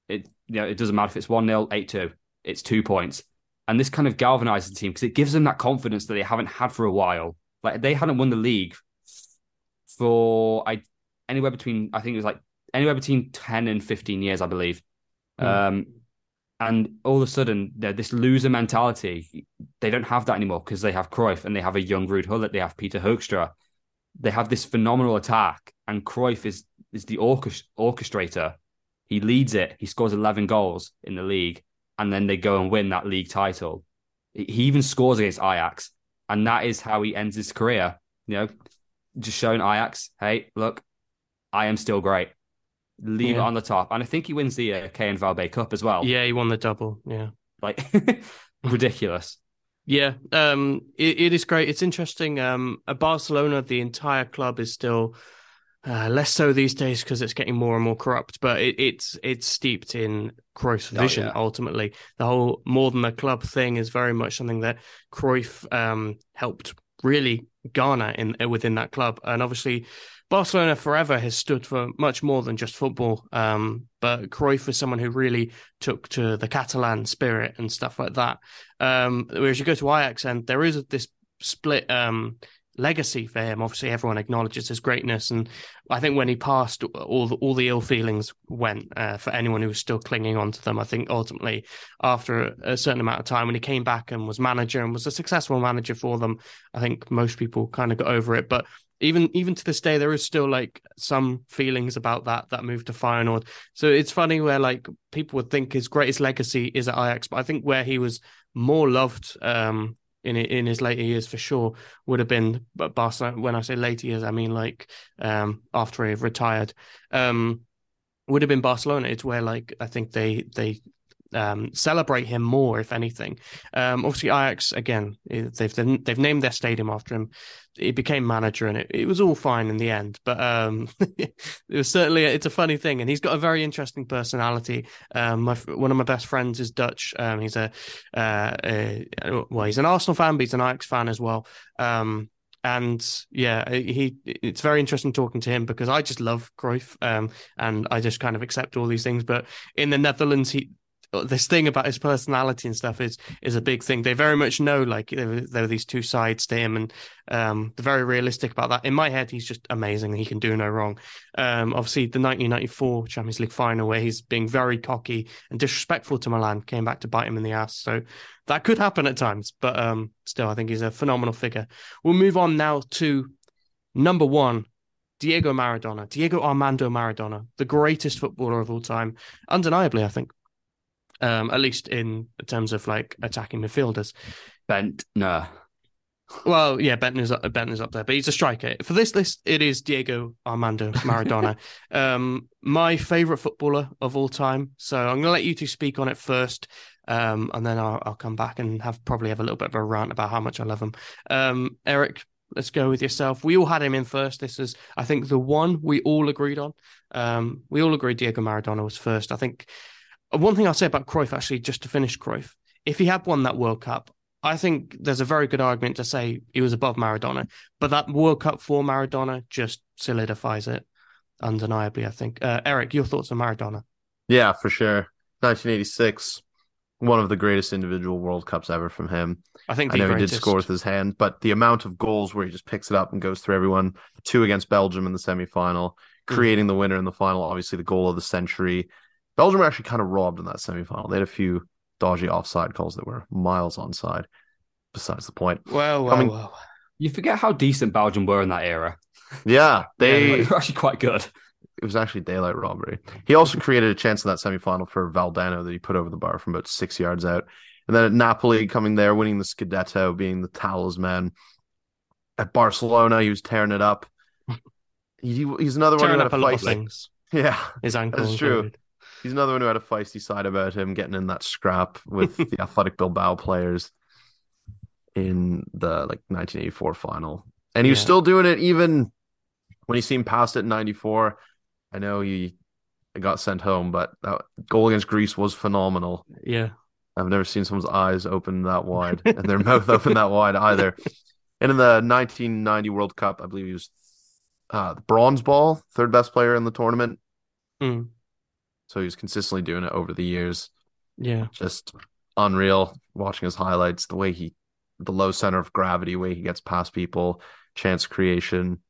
It you know it doesn't matter if it's one 0 eight two. It's two points." And this kind of galvanizes the team because it gives them that confidence that they haven't had for a while. Like they hadn't won the league for I anywhere between I think it was like anywhere between ten and fifteen years, I believe. Mm. Um, and all of a sudden, this loser mentality, they don't have that anymore because they have Cruyff and they have a young Ruud Gullit, they have Peter Hoekstra. They have this phenomenal attack, and Cruyff is is the orchestrator. He leads it. He scores eleven goals in the league, and then they go and win that league title. He even scores against Ajax, and that is how he ends his career. You know, just showing Ajax, hey, look, I am still great. Leave yeah. it on the top, and I think he wins the uh, KNVB Bay Cup as well. Yeah, he won the double. Yeah, like ridiculous. Yeah, um, it, it is great. It's interesting. Um, at Barcelona, the entire club is still uh, less so these days because it's getting more and more corrupt, but it, it's it's steeped in Cruyff's vision. Oh, yeah. Ultimately, the whole more than a club thing is very much something that Cruyff um, helped really garner in within that club, and obviously Barcelona forever has stood for much more than just football. Um, but Cruyff was someone who really took to the Catalan spirit and stuff like that. Um, whereas you go to Ajax and there is this split um, legacy for him. Obviously, everyone acknowledges his greatness, and I think when he passed, all the, all the ill feelings went uh, for anyone who was still clinging on to them. I think ultimately, after a, certain amount of time, when he came back and was manager and was a successful manager for them, I think most people kind of got over it. But even even to this day, there is still like some feelings about that that move to Feyenoord. So it's funny where like people would think his greatest legacy is at Ajax, but I think where he was more loved um, in in his later years for sure would have been Barcelona. When I say later years, I mean like um, after he retired. Um, would have been Barcelona. It's where like I think they they um, celebrate him more, if anything. Um, obviously, Ajax again, they've they've named their stadium after him. He became manager, and it, it was all fine in the end. But um, it was certainly it's a funny thing, and he's got a very interesting personality. Um, my, one of my best friends is Dutch. Um, he's a, uh, a, well, he's an Arsenal fan, but he's an Ajax fan as well. Um, and yeah, he it's very interesting talking to him because I just love Cruyff, um, and I just kind of accept all these things. But in the Netherlands, he this thing about his personality and stuff is is a big thing. They very much know like there, are these two sides to him, and um, they're very realistic about that. In my head, he's just amazing. He can do no wrong. Um, obviously, the 1994 Champions League final, where he's being very cocky and disrespectful to Milan, came back to bite him in the ass. So that could happen at times, but um, still, I think he's a phenomenal figure. We'll move on now to number one. Diego Maradona, Diego Armando Maradona, the greatest footballer of all time, undeniably, I think um, at least in terms of like attacking midfielders. Bent, no. Well, yeah, Bendtner's up, Bendtner's up there, but he's a striker. For this list, it is Diego Armando Maradona, um, my favorite footballer of all time. So I'm going to let you two speak on it first, um, and then I'll, I'll, come back and have probably have a little bit of a rant about how much I love him. Um, Eric, let's go with yourself. We all had him in first. This is, I think, the one we all agreed on. Um, we all agreed Diego Maradona was first. I think one thing I'll say about Cruyff, actually, just to finish Cruyff, if he had won that World Cup, I think there's a very good argument to say he was above Maradona. But that World Cup for Maradona just solidifies it undeniably, I think. Uh, Eric, your thoughts on Maradona? Yeah, for sure. 1986, one of the greatest individual World Cups ever from him. I think I know greatest. he did score with his hand, but the amount of goals where he just picks it up and goes through everyone, two against Belgium in the semifinal, mm. creating mm. the winner in the final, obviously the goal of the century, Belgium were actually kind of robbed in that semi-final. They had a few dodgy offside calls that were miles onside. Besides the point. Well, well, I mean, well. You forget how decent Belgium were in that era. Yeah, they yeah, were actually quite good. It was actually daylight robbery. He also created a chance in that semi-final for Valdano that he put over the bar from about six yards out. And then at Napoli, coming there, winning the Scudetto, being the talisman. At Barcelona, he was tearing it up. He, he's another tearing one who had a, a fight. Things. Yeah, his ankle. That's true. He's another one who had a feisty side about him, getting in that scrap with the Athletic Bilbao players. in the like 1984 final, and he was still doing it even when he seemed past it in '94. I know he got sent home, but that goal against Greece was phenomenal. Yeah, I've never seen someone's eyes open that wide and their mouth open that wide either. And in the 1990 World Cup, I believe he was uh, the bronze ball, third best player in the tournament. Mm. So he was consistently doing it over the years. Yeah. Just unreal watching his highlights, the way he, the low center of gravity, way he gets past people, chance creation,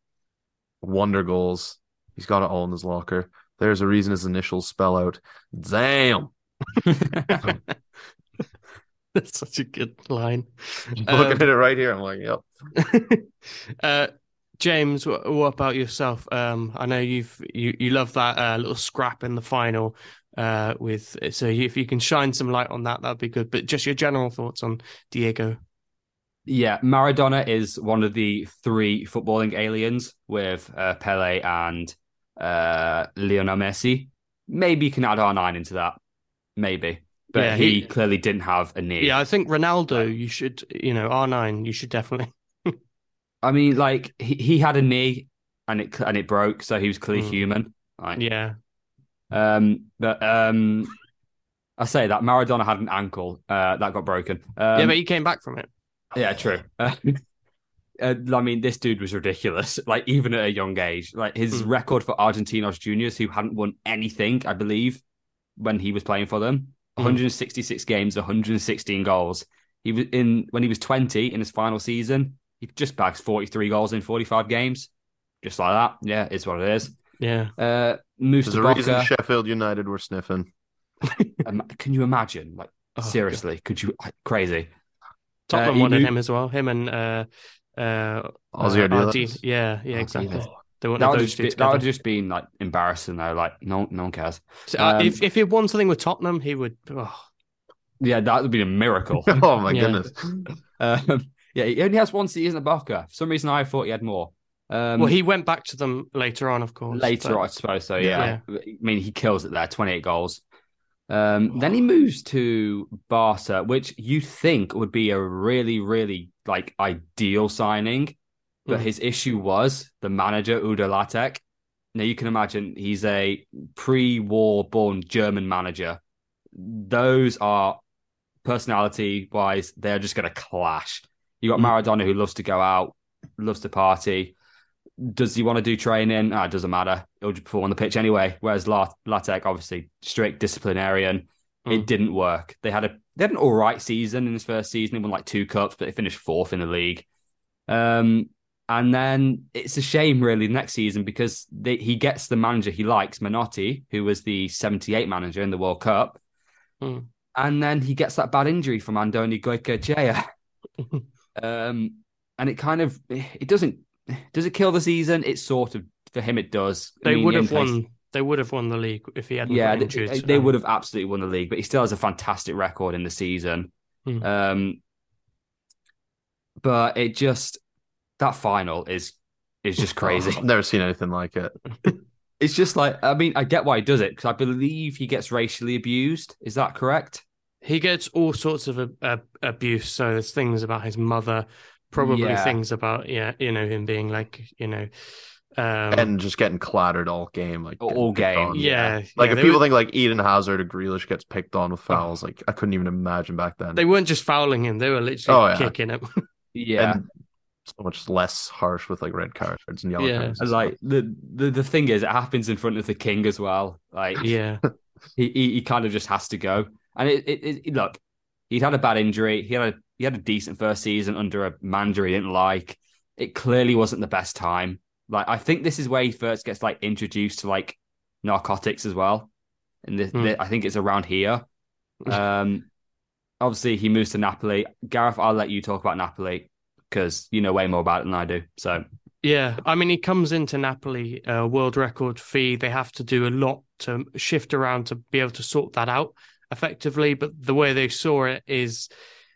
wonder goals. He's got it all in his locker. There's a reason his initials spell out Damn. That's such a good line. Looking um, at it right here, I'm like, yep. uh, James, what, what, about yourself? Um, I know you've you you love that uh, little scrap in the final. Uh, with so if you can shine some light on that, that'd be good. But just your general thoughts on Diego. Yeah, Maradona is one of the three footballing aliens with uh, Pele and uh, Lionel Messi. Maybe you can add R9 into that. Maybe. But yeah, he, he, clearly didn't have a knee. Yeah, I think Ronaldo, you should, you know, R9, you should definitely. I mean, like he, he had a knee and it and it broke, so he was clearly mm. human. Yeah. Um, but um, I say that Maradona had an ankle uh, that got broken. Um, yeah, but he came back from it. Yeah, true. Uh, uh, I mean, this dude was ridiculous. Like even at a young age, like his mm. record for Argentinos Juniors, who hadn't won anything, I believe, when he was playing for them, mm. 166 games, 116 goals. He was in when he was 20 in his final season he just bags 43 goals in 45 games. Just like that. Yeah, it's what it is. Yeah. Uh, There's a reason Sheffield United were sniffing. can you imagine? Like, oh, seriously, God. could you? Like, crazy. Tottenham uh, wanted knew... him as well. Him and uh, uh, Ossie uh, Yeah, yeah, exactly. Oh, they that would, just be, that would just been like embarrassing though. Like no, no one cares. So, uh, um, if if he won something with Tottenham, he would. Oh. Yeah, that would be a miracle. oh my goodness. Um, yeah, he only has one season at Boca. For some reason, I thought he had more. Um, well, he went back to them later on, of course. Later, but... I suppose so. Yeah. yeah. I mean, he kills it there. Twenty-eight goals. Um, then he moves to Barca, which you think would be a really, really like ideal signing, but mm. his issue was the manager Udo Lattek. Now you can imagine he's a pre-war born German manager. Those are personality wise, they're just going to clash. You got mm. Maradona who loves to go out, loves to party. Does he want to do training? Ah, it doesn't matter. He'll just perform on the pitch anyway. Whereas Lattek, obviously strict disciplinarian, mm. it didn't work. They had a they had an all right season in his first season. He won like two cups, but they finished fourth in the league. Um, and then it's a shame, really, next season because they, he gets the manager he likes, Menotti, who was the 78 manager in the World Cup. Mm. And then he gets that bad injury from Andoni Goicoechea. Um, and it kind of it doesn't does it kill the season? It sort of for him it does. They I mean, would have won. They would have won the league if he hadn't. Yeah, they, they, would have absolutely won the league, but he still has a fantastic record in the season. Hmm. Um, but it just that final is is just crazy. I've never seen anything like it. it's just like I mean, I get why he does it because I believe he gets racially abused. Is that correct? He gets all sorts of uh, abuse. So there's things about his mother, probably yeah. things about yeah, you know, him being like you know. Um, and just getting clattered all game, like all game. Yeah, like yeah, if people were... think like Eden Hazard or Grealish gets picked on with oh. fouls, oh. like I couldn't even imagine back then. They weren't just fouling him; they were literally oh, yeah. kicking him. yeah, and so much less harsh with like red cards and yellow yeah. cards. And like the, the the thing is, it happens in front of the king as well. Like yeah, he, he, he kind of just has to go. And it, it, it, look, he'd had a bad injury. He had a he had a decent first season under a manager he didn't like. It clearly wasn't the best time. Like I think this is where he first gets like introduced to like narcotics as well. And the, mm. the, I think it's around here. Um, obviously he moves to Napoli. Gareth, I'll let you talk about Napoli because you know way more about it than I do. So yeah, I mean, he comes into Napoli, uh, world record fee. They have to do a lot to shift around to be able to sort that out effectively. But the way they saw it is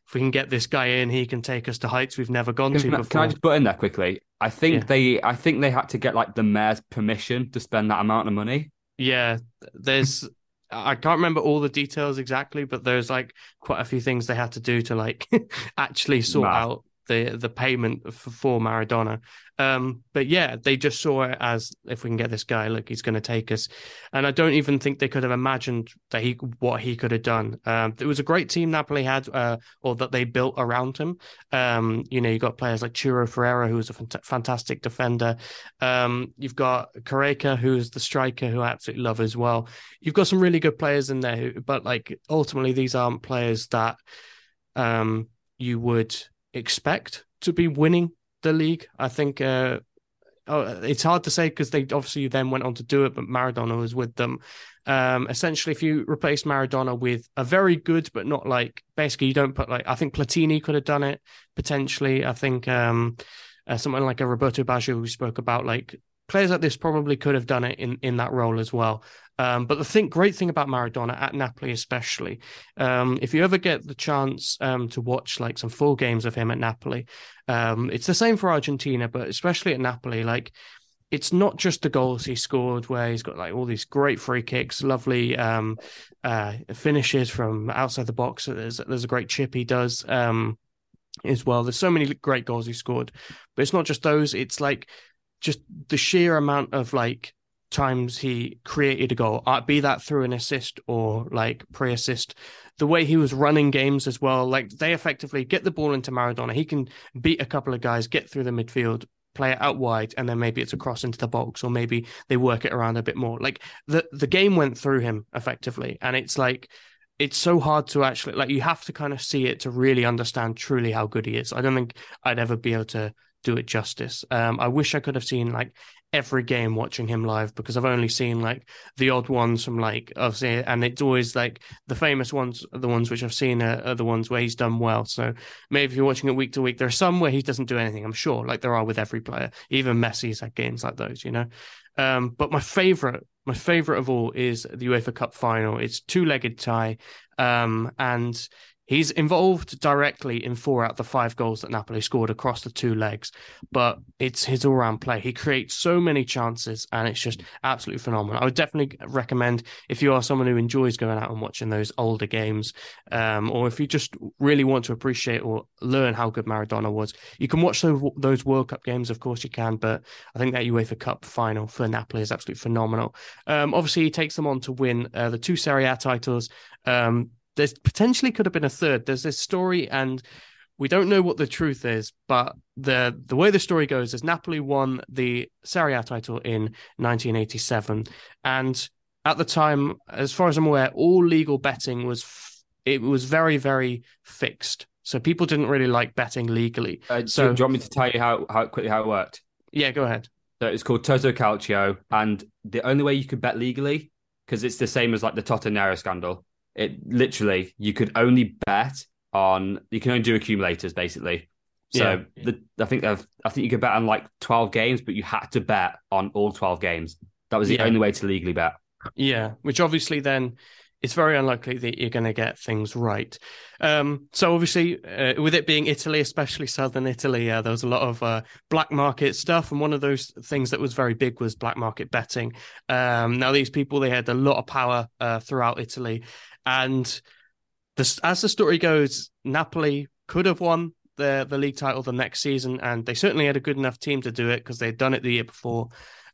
if we can get this guy in, he can take us to heights we've never gone can, to before. Can I just put in there quickly? I think yeah. they I think they had to get like the mayor's permission to spend that amount of money. Yeah, there's I can't remember all the details exactly, but there's like quite a few things they had to do to like actually sort out the the payment for, for Maradona. Um, but yeah, they just saw it as if we can get this guy, look, he's going to take us. And I don't even think they could have imagined that he what he could have done. Um, it was a great team Napoli had, uh, or that they built around him. Um, you know, you got players like Ciro Ferrara, who's a fant- fantastic defender. Um, you've got Careca, who's the striker, who I absolutely love as well. You've got some really good players in there, but like ultimately, these aren't players that um, you would expect to be winning the league. I think uh, oh, it's hard to say because they obviously then went on to do it, but Maradona was with them. Um, essentially, if you replace Maradona with a very good, but not like basically you don't put like I think Platini could have done it potentially. I think um, uh, someone like a Roberto Baggio we spoke about, like players like this probably could have done it in in that role as well. Um, but the thing, great thing about Maradona at Napoli, especially, um, if you ever get the chance um, to watch like some full games of him at Napoli, um, it's the same for Argentina, but especially at Napoli, like it's not just the goals he scored where he's got like all these great free kicks, lovely um, uh, finishes from outside the box. There's there's a great chip he does um, as well. There's so many great goals he scored, but it's not just those. It's like just the sheer amount of like times he created a goal, uh, be that through an assist or like pre assist. The way he was running games as well, like they effectively get the ball into Maradona. He can beat a couple of guys, get through the midfield, play it out wide, and then maybe it's a cross into the box, or maybe they work it around a bit more. Like the the game went through him effectively, and it's like it's so hard to actually like you have to kind of see it to really understand truly how good he is. I don't think I'd ever be able to do it justice. Um, I wish I could have seen like every game watching him live because I've only seen like the odd ones from like obviously, and it's always like the famous ones, the ones which I've seen are, are, the ones where he's done well. So maybe if you're watching it week to week, there are some where he doesn't do anything. I'm sure, like there are with every player, even Messi's had games like those, you know. Um, but my favorite, my favorite of all is the UEFA Cup final. It's two legged tie, um, and He's involved directly in four out of the five goals that Napoli scored across the two legs, but it's his all round play. He creates so many chances and it's just absolutely phenomenal. I would definitely recommend if you are someone who enjoys going out and watching those older games, um, or if you just really want to appreciate or learn how good Maradona was, you can watch those, those World Cup games, of course you can, but I think that UEFA Cup final for Napoli is absolutely phenomenal. Um, obviously, he takes them on to win uh, the two Serie A titles. Um, there's potentially could have been a third. There's this story, and we don't know what the truth is, but the the way the story goes is Napoli won the Serie A title in 1987, and at the time, as far as I'm aware, all legal betting was it was very very fixed. So people didn't really like betting legally. Uh, so, do you want me to tell you how how quickly how it worked? Yeah, go ahead. So it's called Toto Calcio, and the only way you could bet legally, because it's the same as like the Totonero scandal, it literally you could only bet on you can only do accumulators basically. So yeah. the, I think i think you could bet on like twelve games, but you had to bet on all twelve games. That was the yeah. only way to legally bet. Yeah, which obviously then it's very unlikely that you're going to get things right. Um, so obviously, uh, with it being Italy, especially southern Italy, uh, there was a lot of uh, black market stuff, and one of those things that was very big was black market betting. Um, now, these people they had a lot of power uh, throughout Italy, and as the story goes, Napoli could have won the the league title the next season, and they certainly had a good enough team to do it because they'd done it the year before.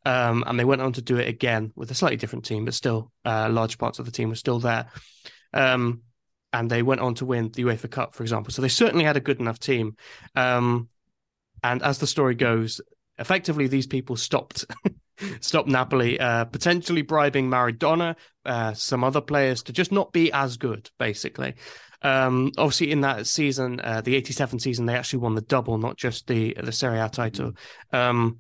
Um, and they went on to do it again with a slightly different team, but still, uh, large parts of the team were still there. Um, and they went on to win the UEFA Cup, for example. So they certainly had a good enough team. Um, and as the story goes, effectively these people stopped stop Napoli, uh, potentially bribing Maradona, uh, some other players to just not be as good, basically. Um, obviously, in that season, uh, the '87 season, they actually won the double, not just the the Serie A title. Um,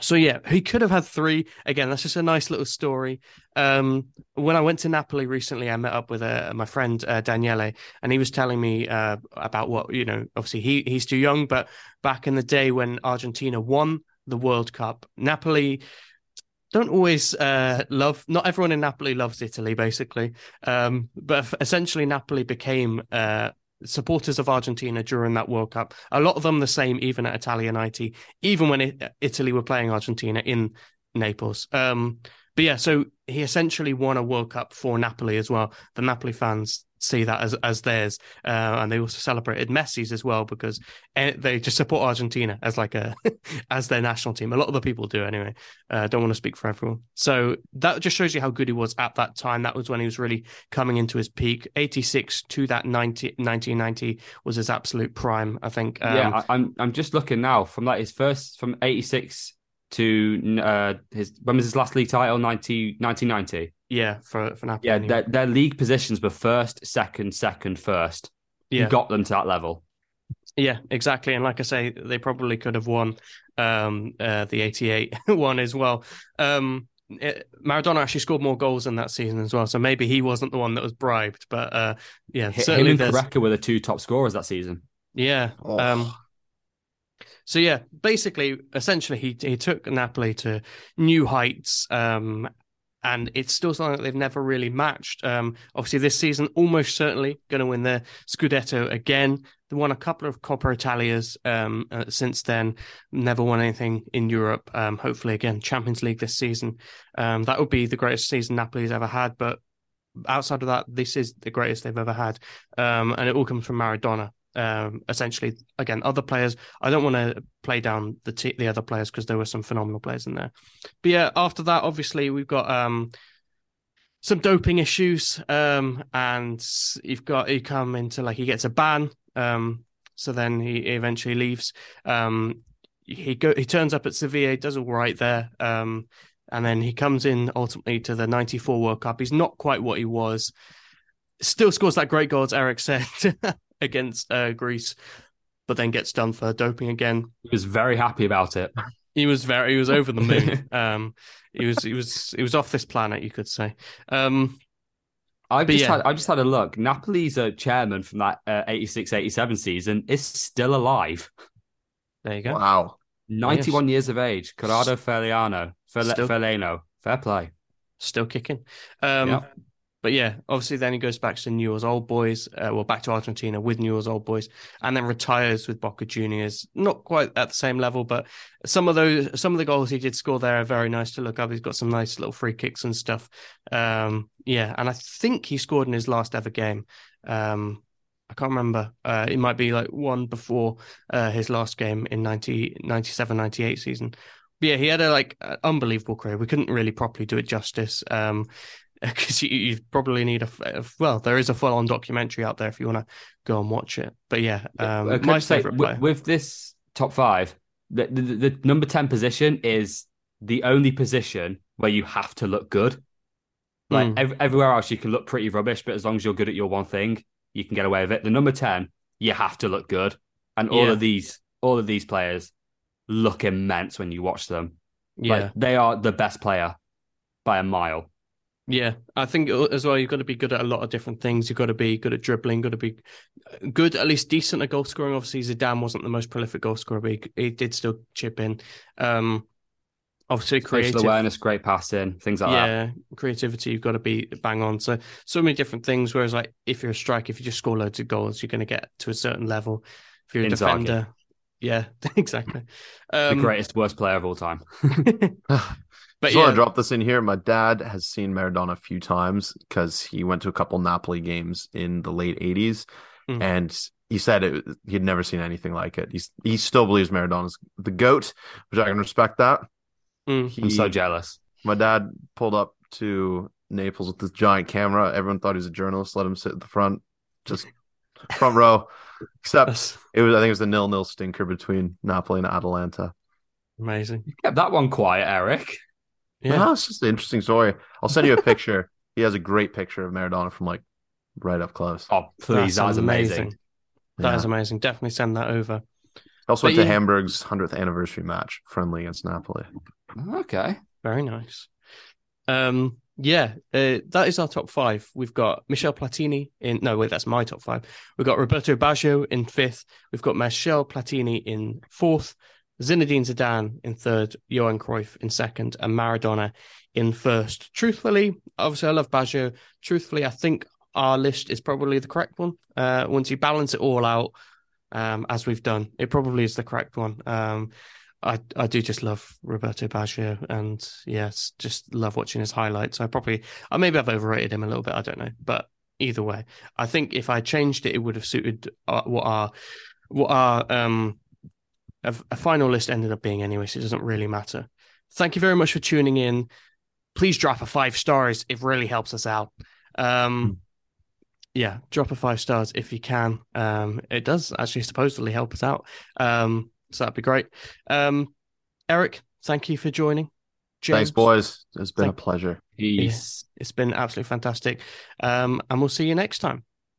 so yeah, he could have had three. Again, that's just a nice little story. Um, when I went to Napoli recently, I met up with uh, my friend uh, Daniele, and he was telling me uh, about what you know. Obviously, he he's too young, but back in the day when Argentina won the World Cup. Napoli don't always uh, love. Not everyone in Napoli loves Italy, basically. Um, but essentially, Napoli became uh, supporters of Argentina during that World Cup. A lot of them the same, even at Italian IT, even when it, Italy were playing Argentina in Naples. Um, but yeah, so he essentially won a World Cup for Napoli as well. The Napoli fans see that as as theirs, uh, and they also celebrated Messi's as well because eh, they just support Argentina as like a as their national team. A lot of the people do anyway. Uh, don't want to speak for everyone. So that just shows you how good he was at that time. That was when he was really coming into his peak. Eighty six to that 90, 1990 was his absolute prime. I think. Um, yeah, I, I'm I'm just looking now from like his first from eighty six to uh, his when was his last league title 90, 1990 yeah for for Napoli yeah their, their league positions were first second second first yeah. he got them to that level yeah exactly and like i say they probably could have won um, uh, the 88 one as well um, it, Maradona actually scored more goals in that season as well, so maybe he wasn't the one that was bribed. But uh, yeah, H- certainly him and Careca were the two top scorers that season. Yeah, oh. um, so yeah, basically, essentially, he he took Napoli to new heights, um, and it's still something that they've never really matched. Um, obviously, this season, almost certainly going to win the Scudetto again. They won a couple of Coppa Italias um, uh, since then. Never won anything in Europe. Um, hopefully, again, Champions League this season. Um, that would be the greatest season Napoli's ever had. But outside of that, this is the greatest they've ever had, um, and it all comes from Maradona um, essentially again other players. I don't want to play down the t- the other players because there were some phenomenal players in there. But yeah, after that, obviously we've got um, some doping issues, um, and you've got he come into like he gets a ban, um, so then he eventually leaves. Um, he go he turns up at Sevilla, does all right there. Um, and then he comes in ultimately to the 94 World Cup. He's not quite what he was. Still scores that great goal, as Eric said. against uh, Greece, but then gets done for doping again. He was very happy about it. He was very he was over the moon. um, he was he was he was off this planet, you could say. Um, I just yeah. had I just had a look. Napoli's uh, chairman from that uh, 86-87 season is still alive. There you go. Wow. 91 yes. years of age. Corrado Ferlaino. Ferlaino. Fair play. Still kicking. Um, yep. But yeah, obviously then he goes back to Newell's Old Boys, uh, well, back to Argentina with Newell's Old Boys, and then retires with Boca Juniors. Not quite at the same level, but some of those, some of the goals he did score there are very nice to look up. He's got some nice little free kicks and stuff. Um, yeah, and I think he scored in his last ever game. Um, I can't remember. Uh, it might be like one before uh, his last game in 90, 97, 98 season. But yeah, he had a like unbelievable career. We couldn't really properly do it justice. Um, because you, you, probably need a, a, well there is a full-on documentary out there if you want to go and watch it. But yeah um, uh, my favorite with, with, this top five the, the, the, number 10 position is the only position where you have to look good. Like mm. ev- everywhere else you can look pretty rubbish but as long as you're good at your one thing you can get away with it. The number 10 you have to look good. And all yeah. of these all of these players look immense when you watch them. Yeah. Like, they are the best player by a mile yeah, I think as well, you've got to be good at a lot of different things. You've got to be good at dribbling, got to be good, at least decent at goal scoring. Obviously, Zidane wasn't the most prolific goal scorer, but he, he did still chip in. Um, obviously, creative awareness, great passing, things like yeah, that. Yeah, creativity, you've got to be bang on. So, so many different things. Whereas, like, if you're a striker, if you just score loads of goals, you're going to get to a certain level. If you're a Inzaghi. defender, yeah, exactly. Um, the greatest, worst player of all time. But Just yeah. want to drop this in here. My dad has seen Maradona a few times because he went to a couple Napoli games in the late '80s, mm. and he said it, he'd never seen anything like it. He's he still believes Maradona's the goat, which I can respect that. Mm. He, I'm so jealous. My dad pulled up to Naples with this giant camera. Everyone thought he was a journalist. Let him sit at the front, just front row. Except it was, I think it was the nil-nil stinker between Napoli and Atalanta. Amazing. You kept that one quiet, Eric. Yeah, no, it's just an interesting story. I'll send you a picture. he has a great picture of Maradona from like right up close. Oh, please, that's, amazing. amazing. That yeah. is amazing. Definitely send that over. Also but went to Hamburg's hundredth anniversary match, friendly against Napoli. Okay, very nice. Um, yeah, uh, that is our top five. We've got Michel Platini in. No, wait, that's my top five. We've got Roberto Baggio in fifth. We've got Michel Platini in fourth. Zinedine Zidane in third, Johan Cruyff in second, and Maradona in first. Truthfully, obviously, I love Baggio. Truthfully, I think our list is probably the correct one. Uh, once you balance it all out, um, as we've done, it probably is the correct one. Um, I I do just love Roberto Baggio, and yes, just love watching his highlights. I probably, I maybe I've overrated him a little bit. I don't know, but either way, I think if I changed it, it would have suited uh, what our what our um a, a final list ended up being anyway. So it doesn't really matter. Thank you very much for tuning in. Please drop a five stars. It really helps us out. Um, hmm. yeah, drop a five stars if you can. Um, it does actually supposedly help us out. Um, so that'd be great. Um, Eric, thank you for joining. James, Thanks, boys. It's been thank- a pleasure. Peace. It's been absolutely fantastic. Um, and we'll see you next time.